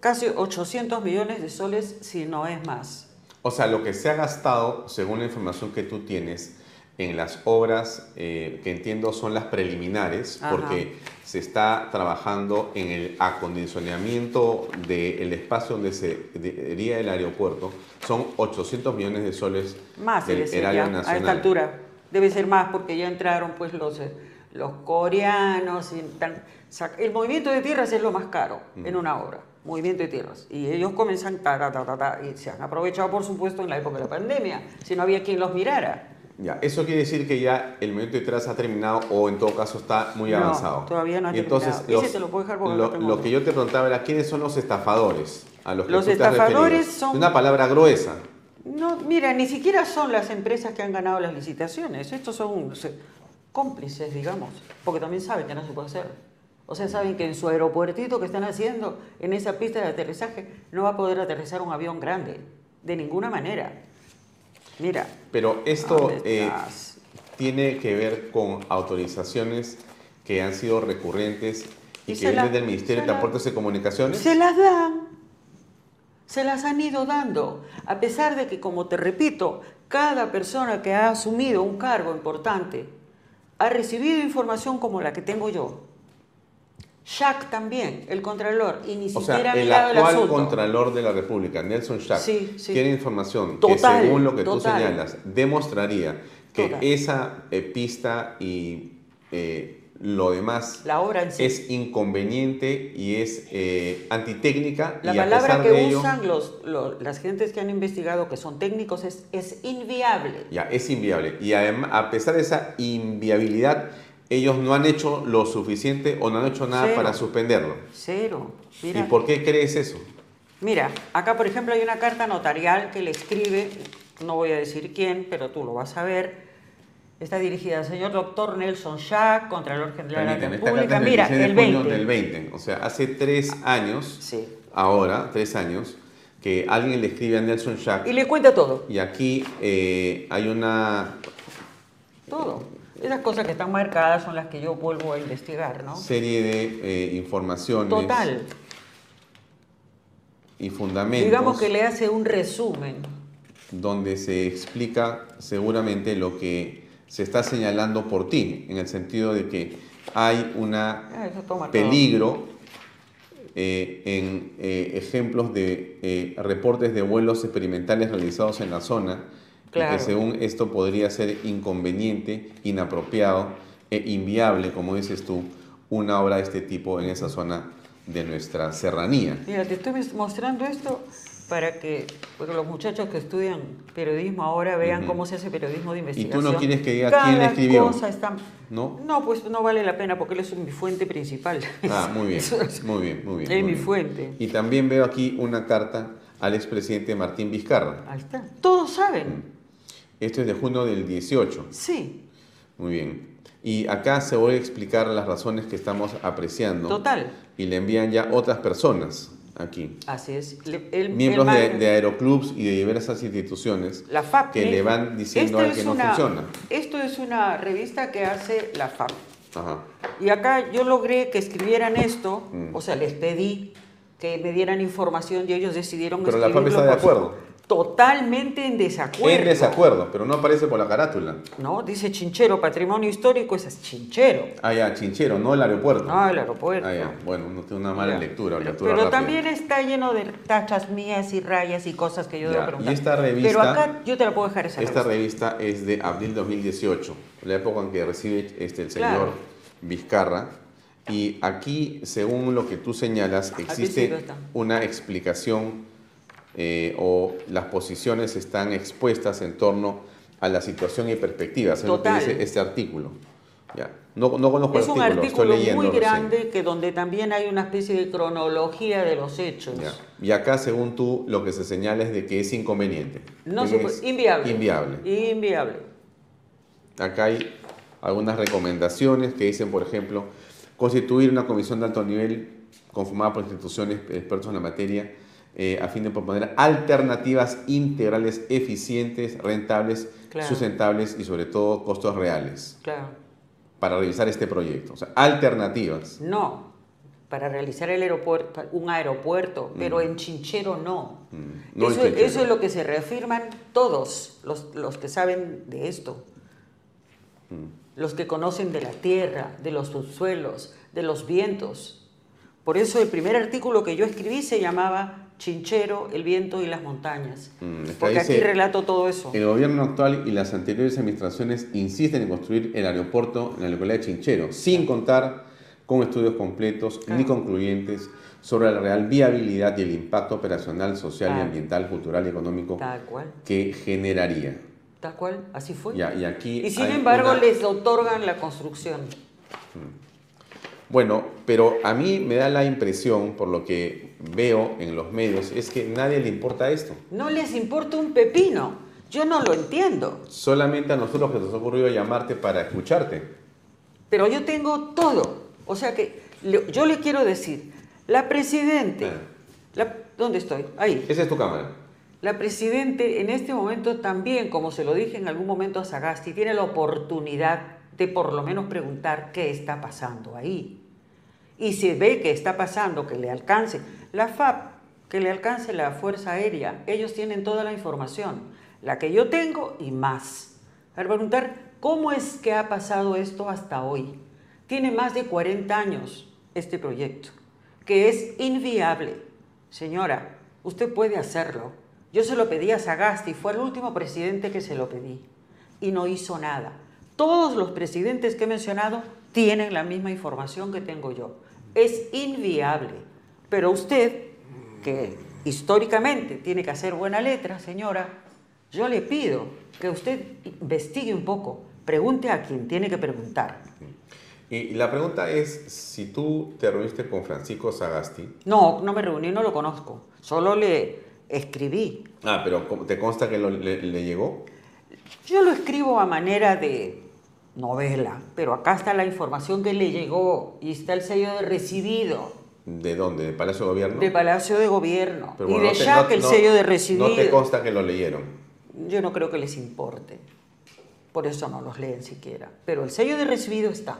casi 800 millones de soles, si no es más. O sea, lo que se ha gastado, según la información que tú tienes, en las obras eh, que entiendo son las preliminares, porque se está trabajando en el acondicionamiento del espacio donde se iría el aeropuerto. Son 800 millones de soles más del erario nacional. A esta altura debe ser más porque ya entraron pues los, eh, los coreanos. Y el movimiento de tierras es lo más caro en una obra movimiento de tierras. Y ellos comienzan, ta, ta, ta, ta, y se han aprovechado, por supuesto, en la época de la pandemia, si no había quien los mirara. Ya, eso quiere decir que ya el movimiento de tierras ha terminado o en todo caso está muy avanzado. Todavía no ha entonces, Ese te lo puedo dejar lo, lo que yo te preguntaba era quiénes son los estafadores a los que los tú estafadores son una palabra gruesa. No, mira, ni siquiera son las empresas que han ganado las licitaciones. Estos son cómplices, digamos, porque también saben que no se puede hacer. O sea, saben que en su aeropuertito que están haciendo, en esa pista de aterrizaje, no va a poder aterrizar un avión grande, de ninguna manera. Mira. Pero esto eh, tiene que ver con autorizaciones que han sido recurrentes y, que vienen del Ministerio de Transportes y Comunicaciones. Se las dan. Se las han ido dando. A pesar de que, como te repito, cada persona que ha asumido un cargo importante ha recibido información como la que tengo yo Schack también, el contralor, y ni siquiera el actual contralor de la República, Nelson Schack, tiene información que según lo que tú señalas demostraría que esa eh, pista y eh, lo demás la obra es inconveniente y es eh, antitécnica. La y palabra a que de usan los, las gentes que han investigado, que son técnicos, es, es inviable. Ya, es inviable. Y además, a pesar de esa inviabilidad, ellos no han hecho lo suficiente o no han hecho nada para suspenderlo. Cero. ¿Y por qué crees eso? Mira, acá por ejemplo hay una carta notarial que le escribe, no voy a decir quién, pero tú lo vas a ver. Está dirigida al señor doctor Nelson Shack, Contralor General de la República. Mira, el 20. del 20. O sea, hace tres años, sí. ahora, tres años, que alguien le escribe a Nelson Shack. Y le cuenta todo. Y aquí eh, hay una... Todo esas cosas que están marcadas son las que yo vuelvo a investigar, ¿no? Serie de eh, informaciones. Total. Y fundamentos. Digamos que le hace un resumen. Donde se explica seguramente lo que se está señalando por ti, en el sentido de que hay un ah, peligro eh, en eh, ejemplos de reportes de vuelos experimentales realizados en la zona que según esto podría ser inconveniente, inapropiado e inviable, como dices tú, una obra de este tipo en esa zona de nuestra serranía. Mira, te estoy mostrando esto para que los muchachos que estudian periodismo ahora vean cómo se hace periodismo de investigación. ¿Y tú no quieres que diga quién escribió? ¿No? No, pues no vale la pena porque él es mi fuente principal. Ah, muy bien, muy bien, muy bien. Es mi fuente. Y también veo aquí una carta al expresidente Martín Vizcarra. Ahí está. Todos saben. Esto es de junio del 18. Sí. Muy bien. Y acá se voy a explicar las razones que estamos apreciando. Total. Y le envían ya otras personas aquí. Así es. Miembros de, aeroclubs y de diversas instituciones la FAP, que le van diciendo que no funciona. Esto es una revista que hace la FAP. Ajá. Y acá yo logré que escribieran esto, mm. o sea, les pedí que me dieran información y ellos decidieron Pero la FAP está de acuerdo totalmente en desacuerdo. En desacuerdo, pero no aparece por la carátula. No, dice Chinchero, patrimonio histórico, ese es Chinchero. Ah, ya, Chinchero, no el aeropuerto. No, el aeropuerto. Ah, ya, bueno, no tengo una mala lectura. pero también está lleno de tachas mías y rayas y cosas que yo debo preguntar. Y esta revista. Pero acá yo te la puedo dejar esa Esta revista, es de abril 2018, la época en que recibe este, el señor Vizcarra Y aquí, según lo que tú señalas, existe una explicación eh, o las posiciones están expuestas en torno a la situación y perspectivas. Es lo que dice este artículo. Ya. No, no conozco Es el un artículo, artículo estoy leyendo muy recién. grande que donde también hay una especie de cronología de los hechos. Ya. Y acá, según tú, lo que se señala es de que es inconveniente. No se puede, inviable. Inviable. Inviable. Acá hay algunas recomendaciones que dicen, por ejemplo, constituir una comisión de alto nivel conformada por instituciones expertos en la materia eh, a fin de proponer alternativas integrales eficientes, rentables, Claro. sustentables y sobre todo costos reales Claro. para realizar este proyecto. O sea, alternativas. No, para realizar el aeropuerto, un aeropuerto, pero en Chinchero no. Mm, no en eso, Chinchero. eso es lo que se reafirman todos los, los que saben de esto. Mm. Los que conocen de la tierra, de los subsuelos, de los vientos. Por eso el primer artículo que yo escribí se llamaba Chinchero, el viento y las montañas. Mm, Porque dice, aquí relato todo eso. El gobierno actual y las anteriores administraciones insisten en construir el aeropuerto en la localidad de Chinchero, sin contar con estudios completos ni Claro. concluyentes sobre la real viabilidad y el impacto operacional, social y Claro. ambiental, cultural y económico Tal cual, que generaría. tal cual, así fue. Ya, y aquí y sin embargo una- les otorgan la construcción. Bueno, pero a mí me da la impresión, por lo que veo en los medios, es que nadie le importa esto. No les importa un pepino. Yo no lo entiendo. Solamente a nosotros que nos ha ocurrido llamarte para escucharte. Pero yo tengo todo. O sea que yo le quiero decir, la presidente, Ah. la- ¿dónde estoy? Ahí. Esa es tu cámara. La presidente en este momento también, como se lo dije en algún momento a Sagasti, tiene la oportunidad de por lo menos preguntar qué está pasando ahí. Y si ve que está pasando, que le alcance la FAP, que le alcance la Fuerza Aérea, ellos tienen toda la información, la que yo tengo y más. Para preguntar cómo es que ha pasado esto hasta hoy. Tiene más de 40 años este proyecto, que es inviable. Señora, usted puede hacerlo. Yo se lo pedí a Sagasti, fue el último presidente que se lo pedí y no hizo nada. Todos los presidentes que he mencionado tienen la misma información que tengo yo. Es inviable. Pero usted, que históricamente tiene que hacer buena letra, señora, yo le pido que usted investigue un poco, pregunte a quien tiene que preguntar. Y la pregunta es, si tú te reuniste con Francisco Sagasti, No, no me reuní, no lo conozco. Solo le escribí. ah, pero ¿cómo- ¿te consta que lo- le, le llegó? Yo lo escribo a manera de novela, pero acá está la información que le llegó y está el sello de recibido ¿De dónde? ¿De Palacio de Gobierno? de Palacio de Gobierno Pero y de no te- Jack no- el no- sello de recibido. No te consta que lo leyeron. Yo no creo que les importe. Por eso no los leen siquiera. Pero el sello de recibido está.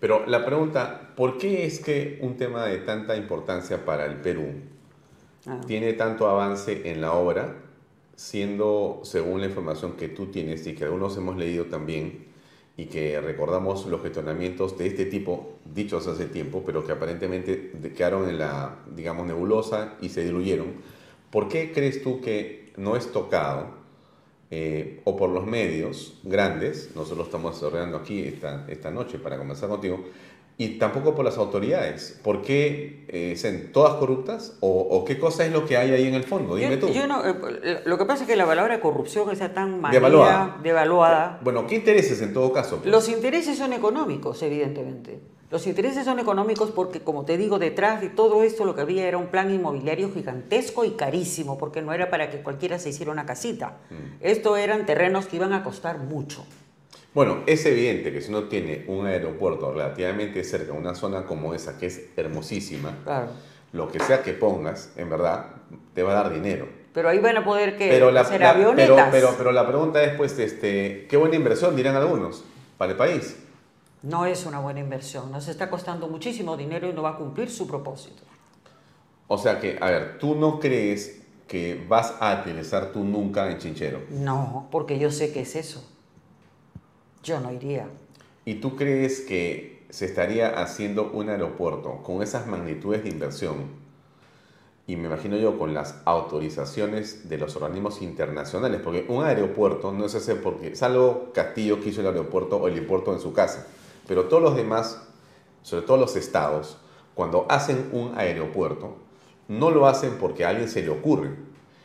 Pero la pregunta, ¿por qué es que un tema de tanta importancia para el Perú Ah. tiene tanto avance en la obra, siendo, según la información que tú tienes y que algunos hemos leído también, y que recordamos los gestionamientos de este tipo, dichos hace tiempo, pero que aparentemente quedaron en la, digamos, nebulosa y se diluyeron, ¿por qué crees tú que no es tocado, eh, o por los medios grandes, nosotros estamos desarrollando aquí esta, esta noche para conversar contigo, y tampoco por las autoridades. ¿Por qué eh, son todas corruptas? O, o qué cosa es lo que hay ahí en el fondo? Dime Yo- tú. yo no, eh, lo que pasa es que la palabra corrupción está tan manida, Devaluada. devaluada. Bueno, ¿qué intereses en todo caso? pues? Los intereses son económicos, evidentemente. Los intereses son económicos porque, como te digo, detrás de todo esto lo que había era un plan inmobiliario gigantesco y carísimo, porque no era para que cualquiera se hiciera una casita. Mm. Esto eran terrenos que iban a costar mucho. Bueno, es evidente que si uno tiene un aeropuerto relativamente cerca, una zona como esa, que es hermosísima, Claro. lo que sea que pongas, en verdad, te va a dar dinero. Pero ahí van a poder que Pero la, hacer la- avionetas. pero, pero, pero la pregunta es, pues, este, qué buena inversión, dirán algunos, para el país. No es una buena inversión, nos está costando muchísimo dinero y no va a cumplir su propósito. O sea que, a ver, tú no crees que vas a aterrizar tú nunca en Chinchero. No, porque yo sé que es eso. Yo no iría. ¿Y tú crees que se estaría haciendo un aeropuerto con esas magnitudes de inversión? Y me imagino yo con las autorizaciones de los organismos internacionales, porque un aeropuerto no se hace porque, salvo Castillo que hizo el aeropuerto o el aeropuerto en su casa, pero todos los demás sobre todo los estados, cuando hacen un aeropuerto, no lo hacen porque a alguien se le ocurre,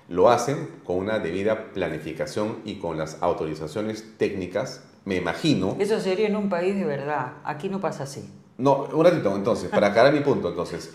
lo hacen con una debida planificación y con las autorizaciones técnicas, me imagino. Eso sería en un país de verdad. Aquí no pasa así. No, un ratito, entonces, para aclarar mi punto, entonces,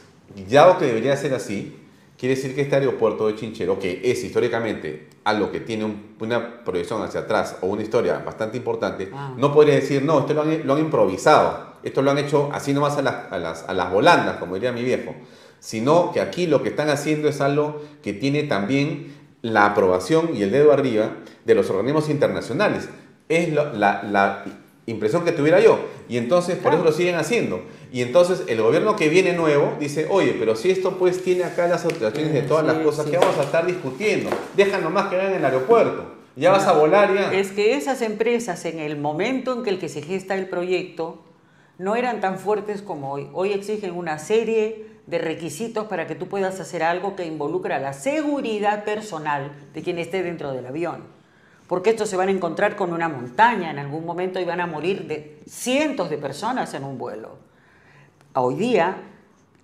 ya lo que debería ser así, quiere decir que este aeropuerto de Chinchero, que es históricamente algo que tiene una proyección hacia atrás o una historia bastante importante, Ah. no podría decir, no, esto lo han, lo han improvisado, esto lo han hecho así nomás a las, a, las, a las volandas, como diría mi viejo, sino que aquí lo que están haciendo es algo que tiene también la aprobación y el dedo arriba de los organismos internacionales. Es la, la impresión que tuviera yo. Y entonces por eso lo siguen haciendo. Y entonces el gobierno que viene nuevo dice, oye, pero si esto pues tiene acá las autorizaciones de todas las cosas sí, que sí. vamos a estar discutiendo, deja nomás que hagan en el aeropuerto. Ya vas a volar ya. Es que esas empresas, en el momento en que el que se gesta el proyecto, no eran tan fuertes como hoy. Hoy exigen una serie de requisitos para que tú puedas hacer algo que involucra la seguridad personal de quien esté dentro del avión. Porque estos se van a encontrar con una montaña en algún momento y van a morir de cientos de personas en un vuelo. Hoy día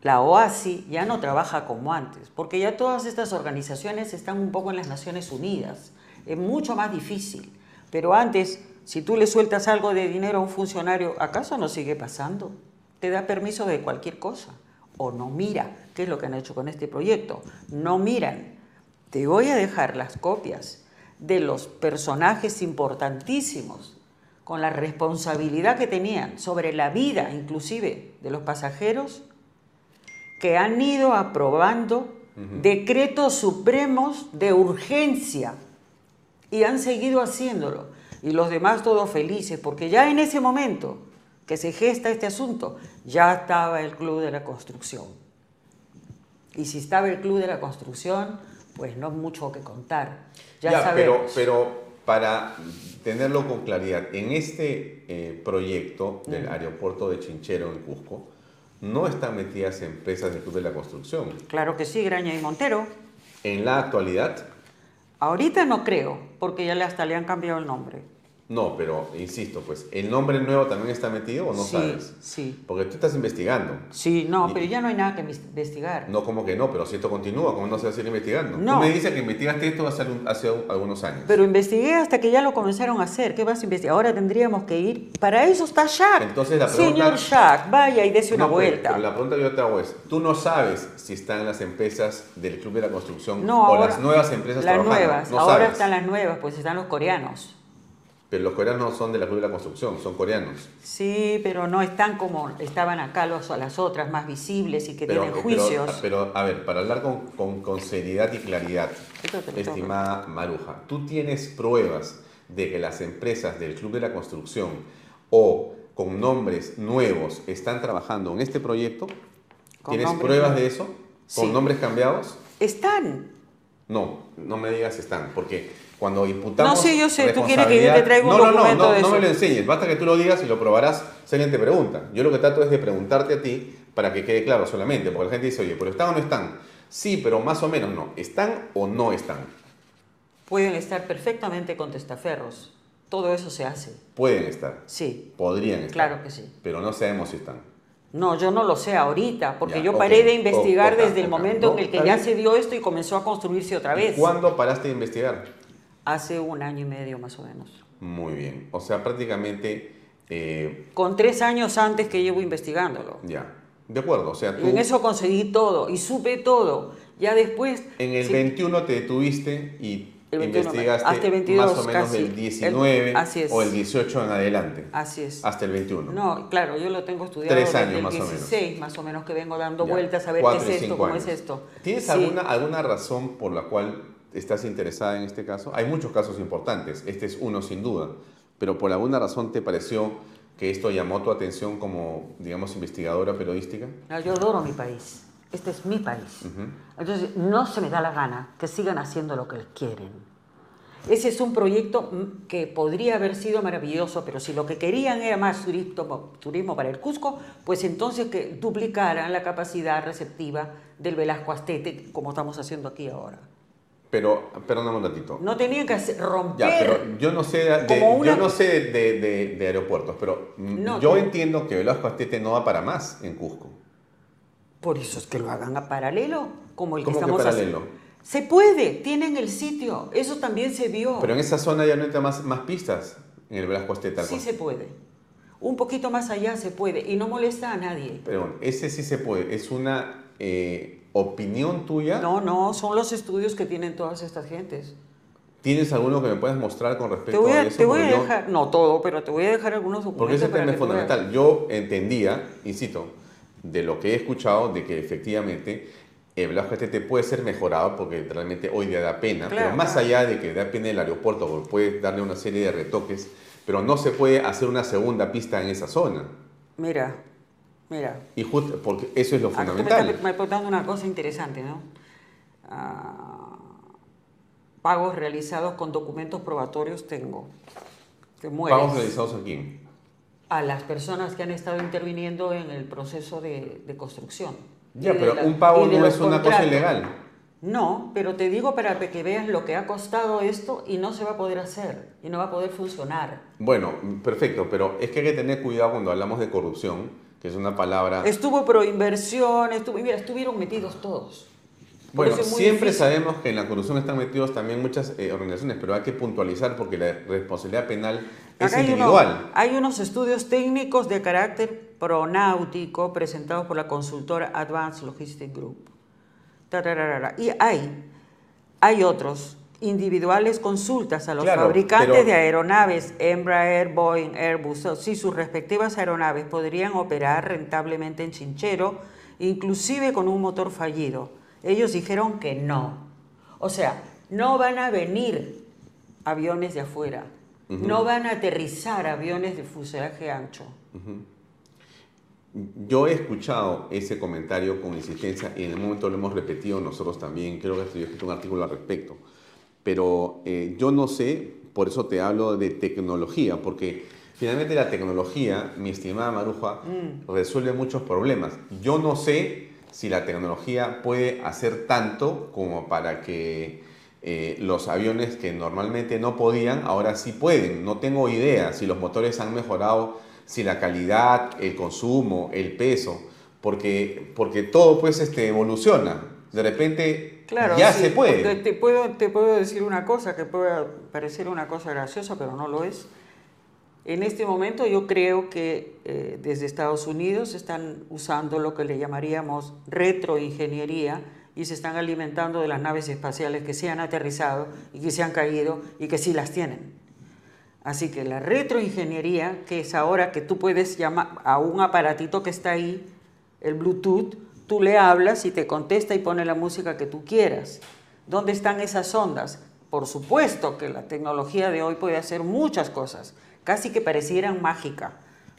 la OASI ya no trabaja como antes, porque ya todas estas organizaciones están un poco en las Naciones Unidas. Es mucho más difícil. Pero antes, si tú le sueltas algo de dinero a un funcionario, ¿acaso no sigue pasando? Te da permiso de cualquier cosa. O no mira, ¿qué es lo que han hecho con este proyecto? No miran. Te voy a dejar las copias de los personajes importantísimos con la responsabilidad que tenían sobre la vida inclusive de los pasajeros que han ido aprobando decretos supremos de urgencia y han seguido haciéndolo. Y los demás todos felices, porque ya en ese momento que se gesta este asunto, ya estaba el Club de la Construcción. Y si estaba el Club de la Construcción, pues no mucho que contar. Ya, Ya, pero, sabemos. pero para tenerlo con claridad, en este eh, proyecto del aeropuerto de Chinchero en Cusco, no están metidas empresas del Club de la Construcción. Claro que sí, Graña y Montero. En la actualidad, Ahorita no creo, porque ya hasta le han cambiado el nombre. No, pero insisto, pues, ¿el nombre nuevo también está metido o no sí, sabes? Sí, Porque tú estás investigando. sí, no, Y- pero ya no hay nada que investigar. No, como que no, pero si esto continúa, ¿cómo no se va a seguir investigando? No. Tú me dices que investigaste esto hace, hace algunos años. Pero investigué hasta que ya lo comenzaron a hacer. ¿Qué vas a investigar? Ahora tendríamos que ir. Para eso está Shaq. Entonces la pregunta- Señor Shaq, vaya y dése una No, pero- vuelta. pero la pregunta que yo te hago es, tú no sabes si están las empresas del Club de la Construcción No, o ahora, las nuevas empresas Las trabajando. nuevas. No ahora sabes. están las nuevas, pues están los coreanos. Pero los coreanos no son del Club de la Construcción, son coreanos. Sí, pero no están como estaban acá los, las otras más visibles y que Pero, tienen pero- juicios. Pero, a ver, para hablar con, con- con seriedad y claridad, estimada Maruja, ¿tú tienes pruebas de que las empresas del Club de la Construcción o con nombres nuevos están trabajando en este proyecto? ¿Tienes pruebas de eso? ¿Con Sí. nombres cambiados? Están. No, no me digas están, porque cuando imputamos. No, sí, yo sé, tú quieres que yo te traiga un no, no, no, documento no, de no eso. me lo enseñes, basta que tú lo digas y lo probarás si alguien te pregunta. Yo lo que trato es de preguntarte a ti para que quede claro solamente, porque la gente dice, oye, pero están o no están. Sí, pero más o menos no. ¿Están o no están? Pueden estar perfectamente con testaferros. Todo eso se hace. Pueden estar, Sí. podrían estar. Claro que sí. Pero no sabemos si están. No, yo no lo sé ahorita, porque Ya, yo paré de investigar Oh, ok, desde el momento No, en el que ya se dio esto y comenzó a construirse otra vez. ¿Cuándo paraste de investigar? Hace un año y medio más o menos. Muy bien. O sea, prácticamente, eh, Con tres años antes que llevo investigándolo. ya. De acuerdo, o sea, tú Y en eso conseguí todo y supe todo. Ya después... en el sí, 21 te detuviste y El 21, investigaste hasta el 22 más o menos casi. del 19 El- así es. o el 18 en adelante. Así es. Hasta el 21. No, claro, yo lo tengo estudiado Tres desde años el más o menos. 16, más o menos, que vengo dando Ya, vueltas a ver qué cuatro es y esto, cómo años. es esto. ¿Tienes Sí. alguna, alguna razón por la cual estás interesada en este caso? Hay muchos casos importantes, este es uno sin duda, pero por alguna razón te pareció que esto llamó tu atención como, digamos, investigadora periodística? No, yo adoro mi país. Este es mi país. Entonces, no se me da la gana que sigan haciendo lo que quieren. Ese es un proyecto mm, que podría haber sido maravilloso, pero si lo que querían era más turismo, turismo para el Cusco, pues entonces que duplicaran la capacidad receptiva del Velasco Astete, como estamos haciendo aquí ahora. Pero, perdóname un ratito. No tenían que hacer- romper. Ya, pero yo no sé de, una- yo no sé de, de- de aeropuertos, pero mm, No, yo tú- entiendo que Velasco Astete no va para más en Cusco. Por eso es que lo hagan a paralelo, como el que ¿Cómo que estamos paralelo? haciendo. Se puede, tienen el sitio. Eso también se vio. Pero en esa zona ya no entra más, más pistas en el Velasco Astete. Sí se puede. Un poquito más allá se puede y no molesta a nadie. Pero bueno, ese sí se puede. Es una eh, opinión tuya. No, no, son los estudios que tienen todas estas gentes. ¿Tienes alguno que me puedas mostrar con Te respecto voy a a, eso? te voy a yo- dejar, no todo, pero te voy a dejar algunos documentos. Porque ese tema es fundamental. Yo entendía, insisto, de lo que he escuchado, de que efectivamente el Velasco Astete puede ser mejorado porque realmente hoy día da pena, Claro, pero más claro. allá de que da pena el aeropuerto, porque puede darle una serie de retoques, pero no se puede hacer una segunda pista en esa zona. Mira, mira. Y justo porque eso es lo Acá fundamental. me estás dando una cosa interesante, ¿no? Ah, pagos realizados con documentos probatorios tengo. Te mueres. Pagos realizados aquí. a las personas que han estado interviniendo en el proceso de, de construcción. Ya, pero la- un pago no es una cosa ilegal. No, pero te digo para que veas lo que ha costado esto y no se va a poder hacer y no va a poder funcionar. Bueno, perfecto, pero es que hay que tener cuidado cuando hablamos de corrupción, que es una palabra... Estuvo proinversión, estuvo, mira, estuvieron metidos todos. Bueno, siempre difícil. sabemos que en la corrupción están metidos también muchas eh, organizaciones, pero hay que puntualizar porque la responsabilidad penal es hay, uno- individual. hay unos estudios técnicos de carácter pronáutico presentados por la consultora Advanced Logistic Group. Tararara. Y hay, hay otros individuales consultas a los Claro, fabricantes pero- de aeronaves Embraer, Boeing, Airbus, si sus respectivas aeronaves podrían operar rentablemente en Chinchero, inclusive con un motor fallido. Ellos dijeron que no. O sea, no van a venir aviones de afuera, no van a aterrizar aviones de fuselaje ancho. Yo he escuchado ese comentario con insistencia y en el momento lo hemos repetido nosotros también, creo que estoy escrito un artículo al respecto. Pero eh, yo no sé, por eso te hablo de tecnología, porque finalmente la tecnología, mi estimada Maruja, resuelve muchos problemas. Yo no sé si la tecnología puede hacer tanto como para que eh, los aviones que normalmente no podían, ahora sí pueden. No tengo idea si los motores han mejorado, si la calidad, el consumo, el peso, porque, porque todo pues este, evoluciona. De repente Claro, ya sí, se puede. Te puedo, te puedo decir una cosa que puede parecer una cosa graciosa, pero no lo es. En este momento yo creo que eh, desde Estados Unidos están usando lo que le llamaríamos retroingeniería y se están alimentando de las naves espaciales que sí han aterrizado y que se han caído y que sí las tienen. Así que la retroingeniería, que es ahora que tú puedes llamar a un aparatito que está ahí, el Bluetooth, tú le hablas y te contesta y pone la música que tú quieras. ¿Dónde están esas ondas? Por supuesto que la tecnología de hoy puede hacer muchas cosas, casi que parecieran mágica,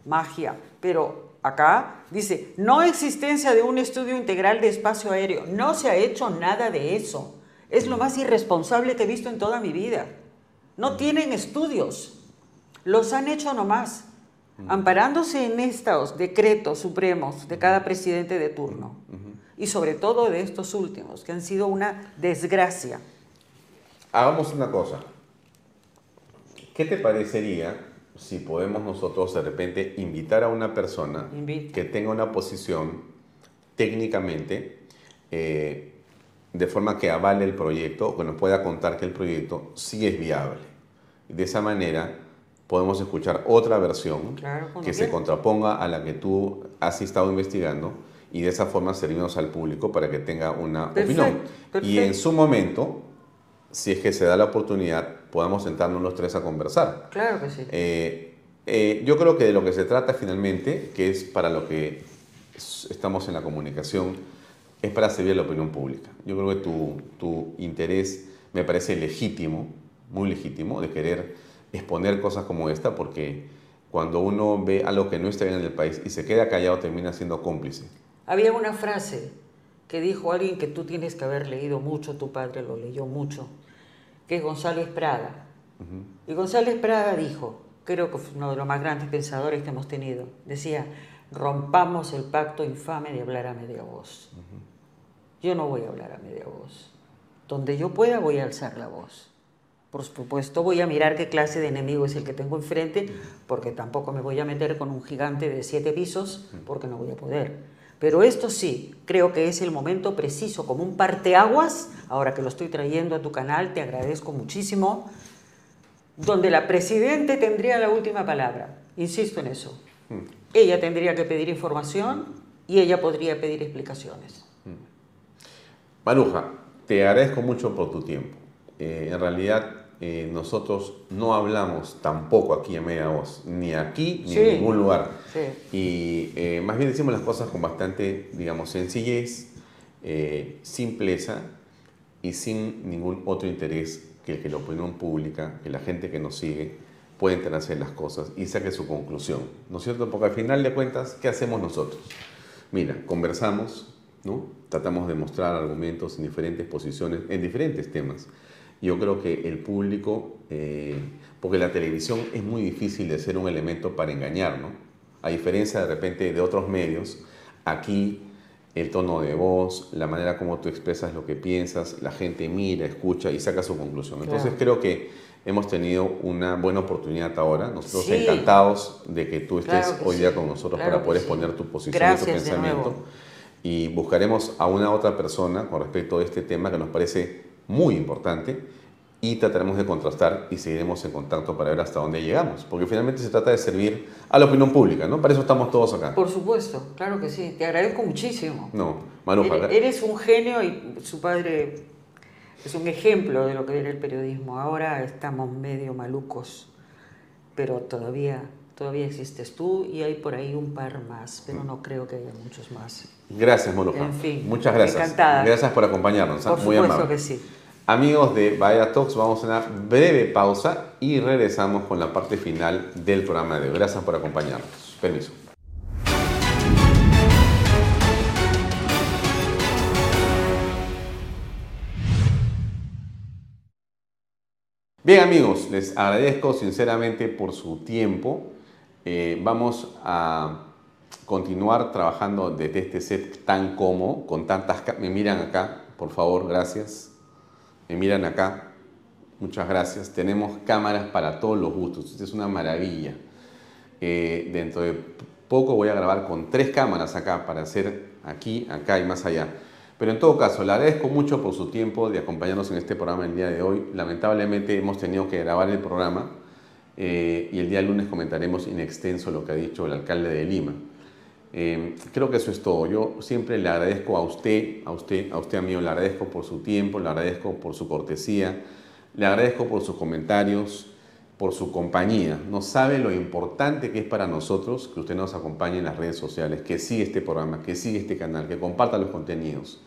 magia, pero acá dice, no existencia de un estudio integral de espacio aéreo, no se ha hecho nada de eso. Es lo más irresponsable que he visto en toda mi vida. No tienen estudios, los han hecho nomás, amparándose en estos decretos supremos de cada presidente de turno y sobre todo de estos últimos, que han sido una desgracia. Hagamos una cosa. ¿Qué te parecería si podemos nosotros de repente invitar a una persona Invita. que tenga una posición técnicamente eh, de forma que avale el proyecto o que nos pueda contar que el proyecto sí es viable? Y de esa manera podemos escuchar otra versión Claro, que se contraponga a la que tú has estado investigando y de esa forma servimos al público para que tenga una opinión. Y en su momento, si es que se da la oportunidad, podamos sentarnos los tres a conversar. Claro que sí. Eh, eh, yo creo que de lo que se trata finalmente, que es para lo que estamos en la comunicación, es para servir a la opinión pública. Yo creo que tu, tu interés me parece legítimo, muy legítimo, de querer exponer cosas como esta, porque cuando uno ve algo que no está bien en el país y se queda callado, termina siendo cómplice. Había una frase que dijo alguien que tú tienes que haber leído mucho, tu padre lo leyó mucho, que es González Prada. Y González Prada dijo, creo que fue uno de los más grandes pensadores que hemos tenido, decía, rompamos el pacto infame de hablar a media voz. Yo no voy a hablar a media voz. Donde yo pueda voy a alzar la voz. Por supuesto voy a mirar qué clase de enemigo es el que tengo enfrente, porque tampoco me voy a meter con un gigante de siete pisos, porque no voy a poder. Pero esto sí, creo que es el momento preciso, como un parteaguas, ahora que lo estoy trayendo a tu canal, te agradezco muchísimo, donde la Presidente tendría la última palabra. Insisto en eso. Mm. Ella tendría que pedir información y ella podría pedir explicaciones. Mm. Maruja, te agradezco mucho por tu tiempo. Eh, en realidad eh, nosotros no hablamos tampoco aquí en Media Voz, ni aquí ni en ningún lugar. Y eh, más bien decimos las cosas con bastante, digamos, sencillez, eh, simpleza y sin ningún otro interés que el que la opinión pública, que la gente que nos sigue, pueda enterarse de las cosas y saque su conclusión. ¿No es cierto? Porque al final de cuentas, ¿qué hacemos nosotros? Mira, conversamos, ¿no? Tratamos de mostrar argumentos en diferentes posiciones, en diferentes temas yo creo que el público, eh, porque la televisión es muy difícil de ser un elemento para engañar, ¿no? A diferencia de repente de otros medios, aquí el tono de voz, la manera como tú expresas lo que piensas, la gente mira, escucha y saca su conclusión. Entonces creo que hemos tenido una buena oportunidad ahora. Nosotros encantados de que tú estés hoy día con nosotros para poder exponer tu posición y tu pensamiento. Y buscaremos a una otra persona con respecto a este tema que nos parece muy importante y trataremos de contrastar y seguiremos en contacto para ver hasta dónde llegamos, porque finalmente se trata de servir a la opinión pública, ¿no? Para eso estamos todos acá. Por supuesto, claro que sí, te agradezco muchísimo. No, Manu, eres, un genio y su padre es un ejemplo de lo que era el periodismo. Ahora estamos medio malucos, pero todavía todavía existes tú y hay por ahí un par más, pero no creo que haya muchos más. Gracias, Moluja. En fin, muchas gracias. Encantada. Gracias por acompañarnos. ¿ah? Por Muy supuesto que sí. Amigos de Vaya Talks, vamos a una breve pausa y regresamos con la parte final del programa de hoy. Gracias por acompañarnos. Permiso. Bien amigos, les agradezco sinceramente por su tiempo. Eh, vamos a continuar trabajando desde este set tan cómodo, con tantas... Me miran acá, por favor, gracias. Me miran acá, muchas gracias. Tenemos cámaras para todos los gustos, esto es una maravilla. Eh, dentro de poco voy a grabar con tres cámaras acá para hacer aquí, acá y más allá. Pero en todo caso, le agradezco mucho por su tiempo de acompañarnos en este programa el día de hoy. Lamentablemente hemos tenido que grabar el programa eh, y el día lunes comentaremos in extenso lo que ha dicho el alcalde de Lima. Eh, creo que eso es todo. Yo siempre le agradezco a usted, a usted, a usted amigo, le agradezco por su tiempo, le agradezco por su cortesía, le agradezco por sus comentarios, por su compañía. No sabe lo importante que es para nosotros que usted nos acompañe en las redes sociales, que siga este programa, que siga este canal, que comparta los contenidos,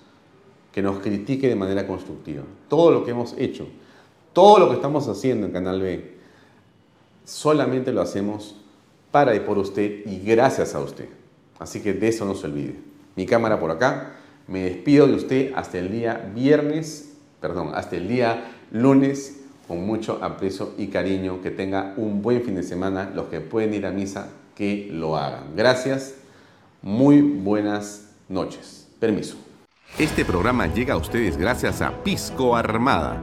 que nos critique de manera constructiva. Todo lo que hemos hecho, todo lo que estamos haciendo en Canal B, solamente lo hacemos para y por usted y gracias a usted. Así que de eso no se olvide. Mi cámara por acá. Me despido de usted hasta el día viernes, perdón, hasta el día lunes con mucho aprecio y cariño. Que tenga un buen fin de semana. Los que pueden ir a misa, que lo hagan. Gracias. Muy buenas noches. Permiso. Este programa llega a ustedes gracias a Pisco Armada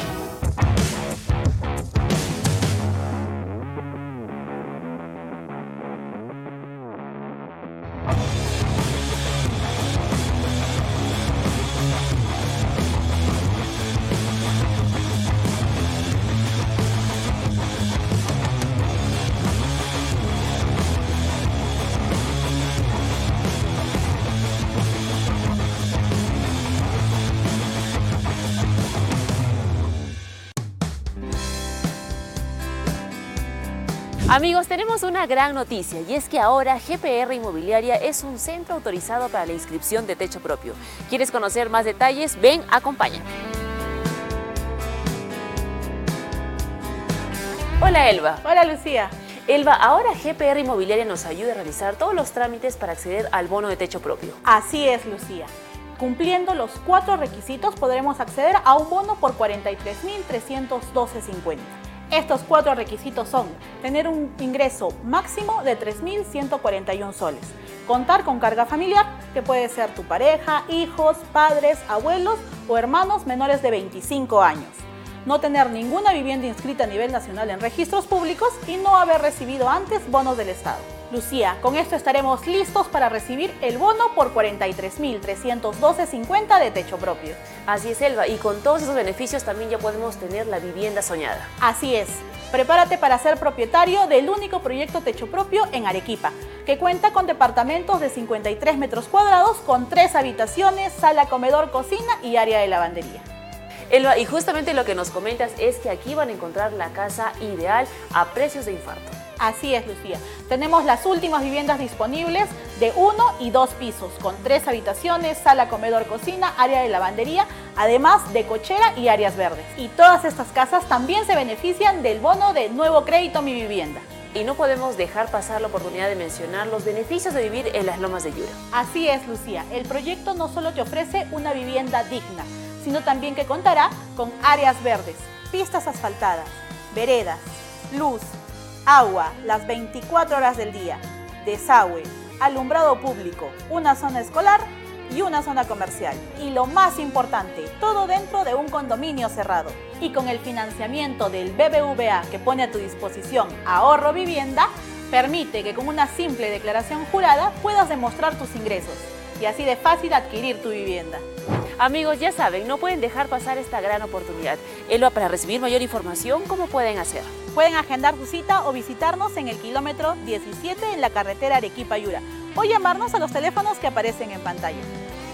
Amigos, tenemos una gran noticia y es que ahora GPR Inmobiliaria es un centro autorizado para la inscripción de techo propio. ¿Quieres conocer más detalles? Ven, acompáñame. Hola Elba. Hola Lucía. Elba, ahora GPR Inmobiliaria nos ayuda a realizar todos los trámites para acceder al bono de techo propio. Así es, Lucía. Cumpliendo los cuatro requisitos podremos acceder a un bono por 43.312.50. Estos cuatro requisitos son tener un ingreso máximo de 3.141 soles, contar con carga familiar, que puede ser tu pareja, hijos, padres, abuelos o hermanos menores de 25 años, no tener ninguna vivienda inscrita a nivel nacional en registros públicos y no haber recibido antes bonos del Estado. Lucía, con esto estaremos listos para recibir el bono por 43.312.50 de techo propio. Así es, Elba, y con todos esos beneficios también ya podemos tener la vivienda soñada. Así es. Prepárate para ser propietario del único proyecto techo propio en Arequipa, que cuenta con departamentos de 53 metros cuadrados con tres habitaciones, sala, comedor, cocina y área de lavandería. Elba, y justamente lo que nos comentas es que aquí van a encontrar la casa ideal a precios de infarto. Así es, Lucía. Tenemos las últimas viviendas disponibles de uno y dos pisos, con tres habitaciones, sala, comedor, cocina, área de lavandería, además de cochera y áreas verdes. Y todas estas casas también se benefician del bono de nuevo crédito Mi Vivienda. Y no podemos dejar pasar la oportunidad de mencionar los beneficios de vivir en las lomas de Yura. Así es, Lucía. El proyecto no solo te ofrece una vivienda digna, sino también que contará con áreas verdes, pistas asfaltadas, veredas, luz, agua las 24 horas del día, desagüe, alumbrado público, una zona escolar y una zona comercial. Y lo más importante, todo dentro de un condominio cerrado. Y con el financiamiento del BBVA que pone a tu disposición Ahorro Vivienda, permite que con una simple declaración jurada puedas demostrar tus ingresos y así de fácil adquirir tu vivienda. Amigos, ya saben, no pueden dejar pasar esta gran oportunidad. Elba, para recibir mayor información, ¿cómo pueden hacer? Pueden agendar su cita o visitarnos en el kilómetro 17 en la carretera Arequipa-Yura o llamarnos a los teléfonos que aparecen en pantalla.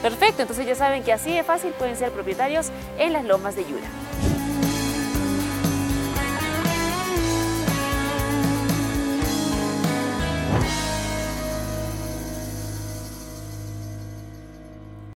Perfecto, entonces ya saben que así de fácil pueden ser propietarios en las lomas de Yura.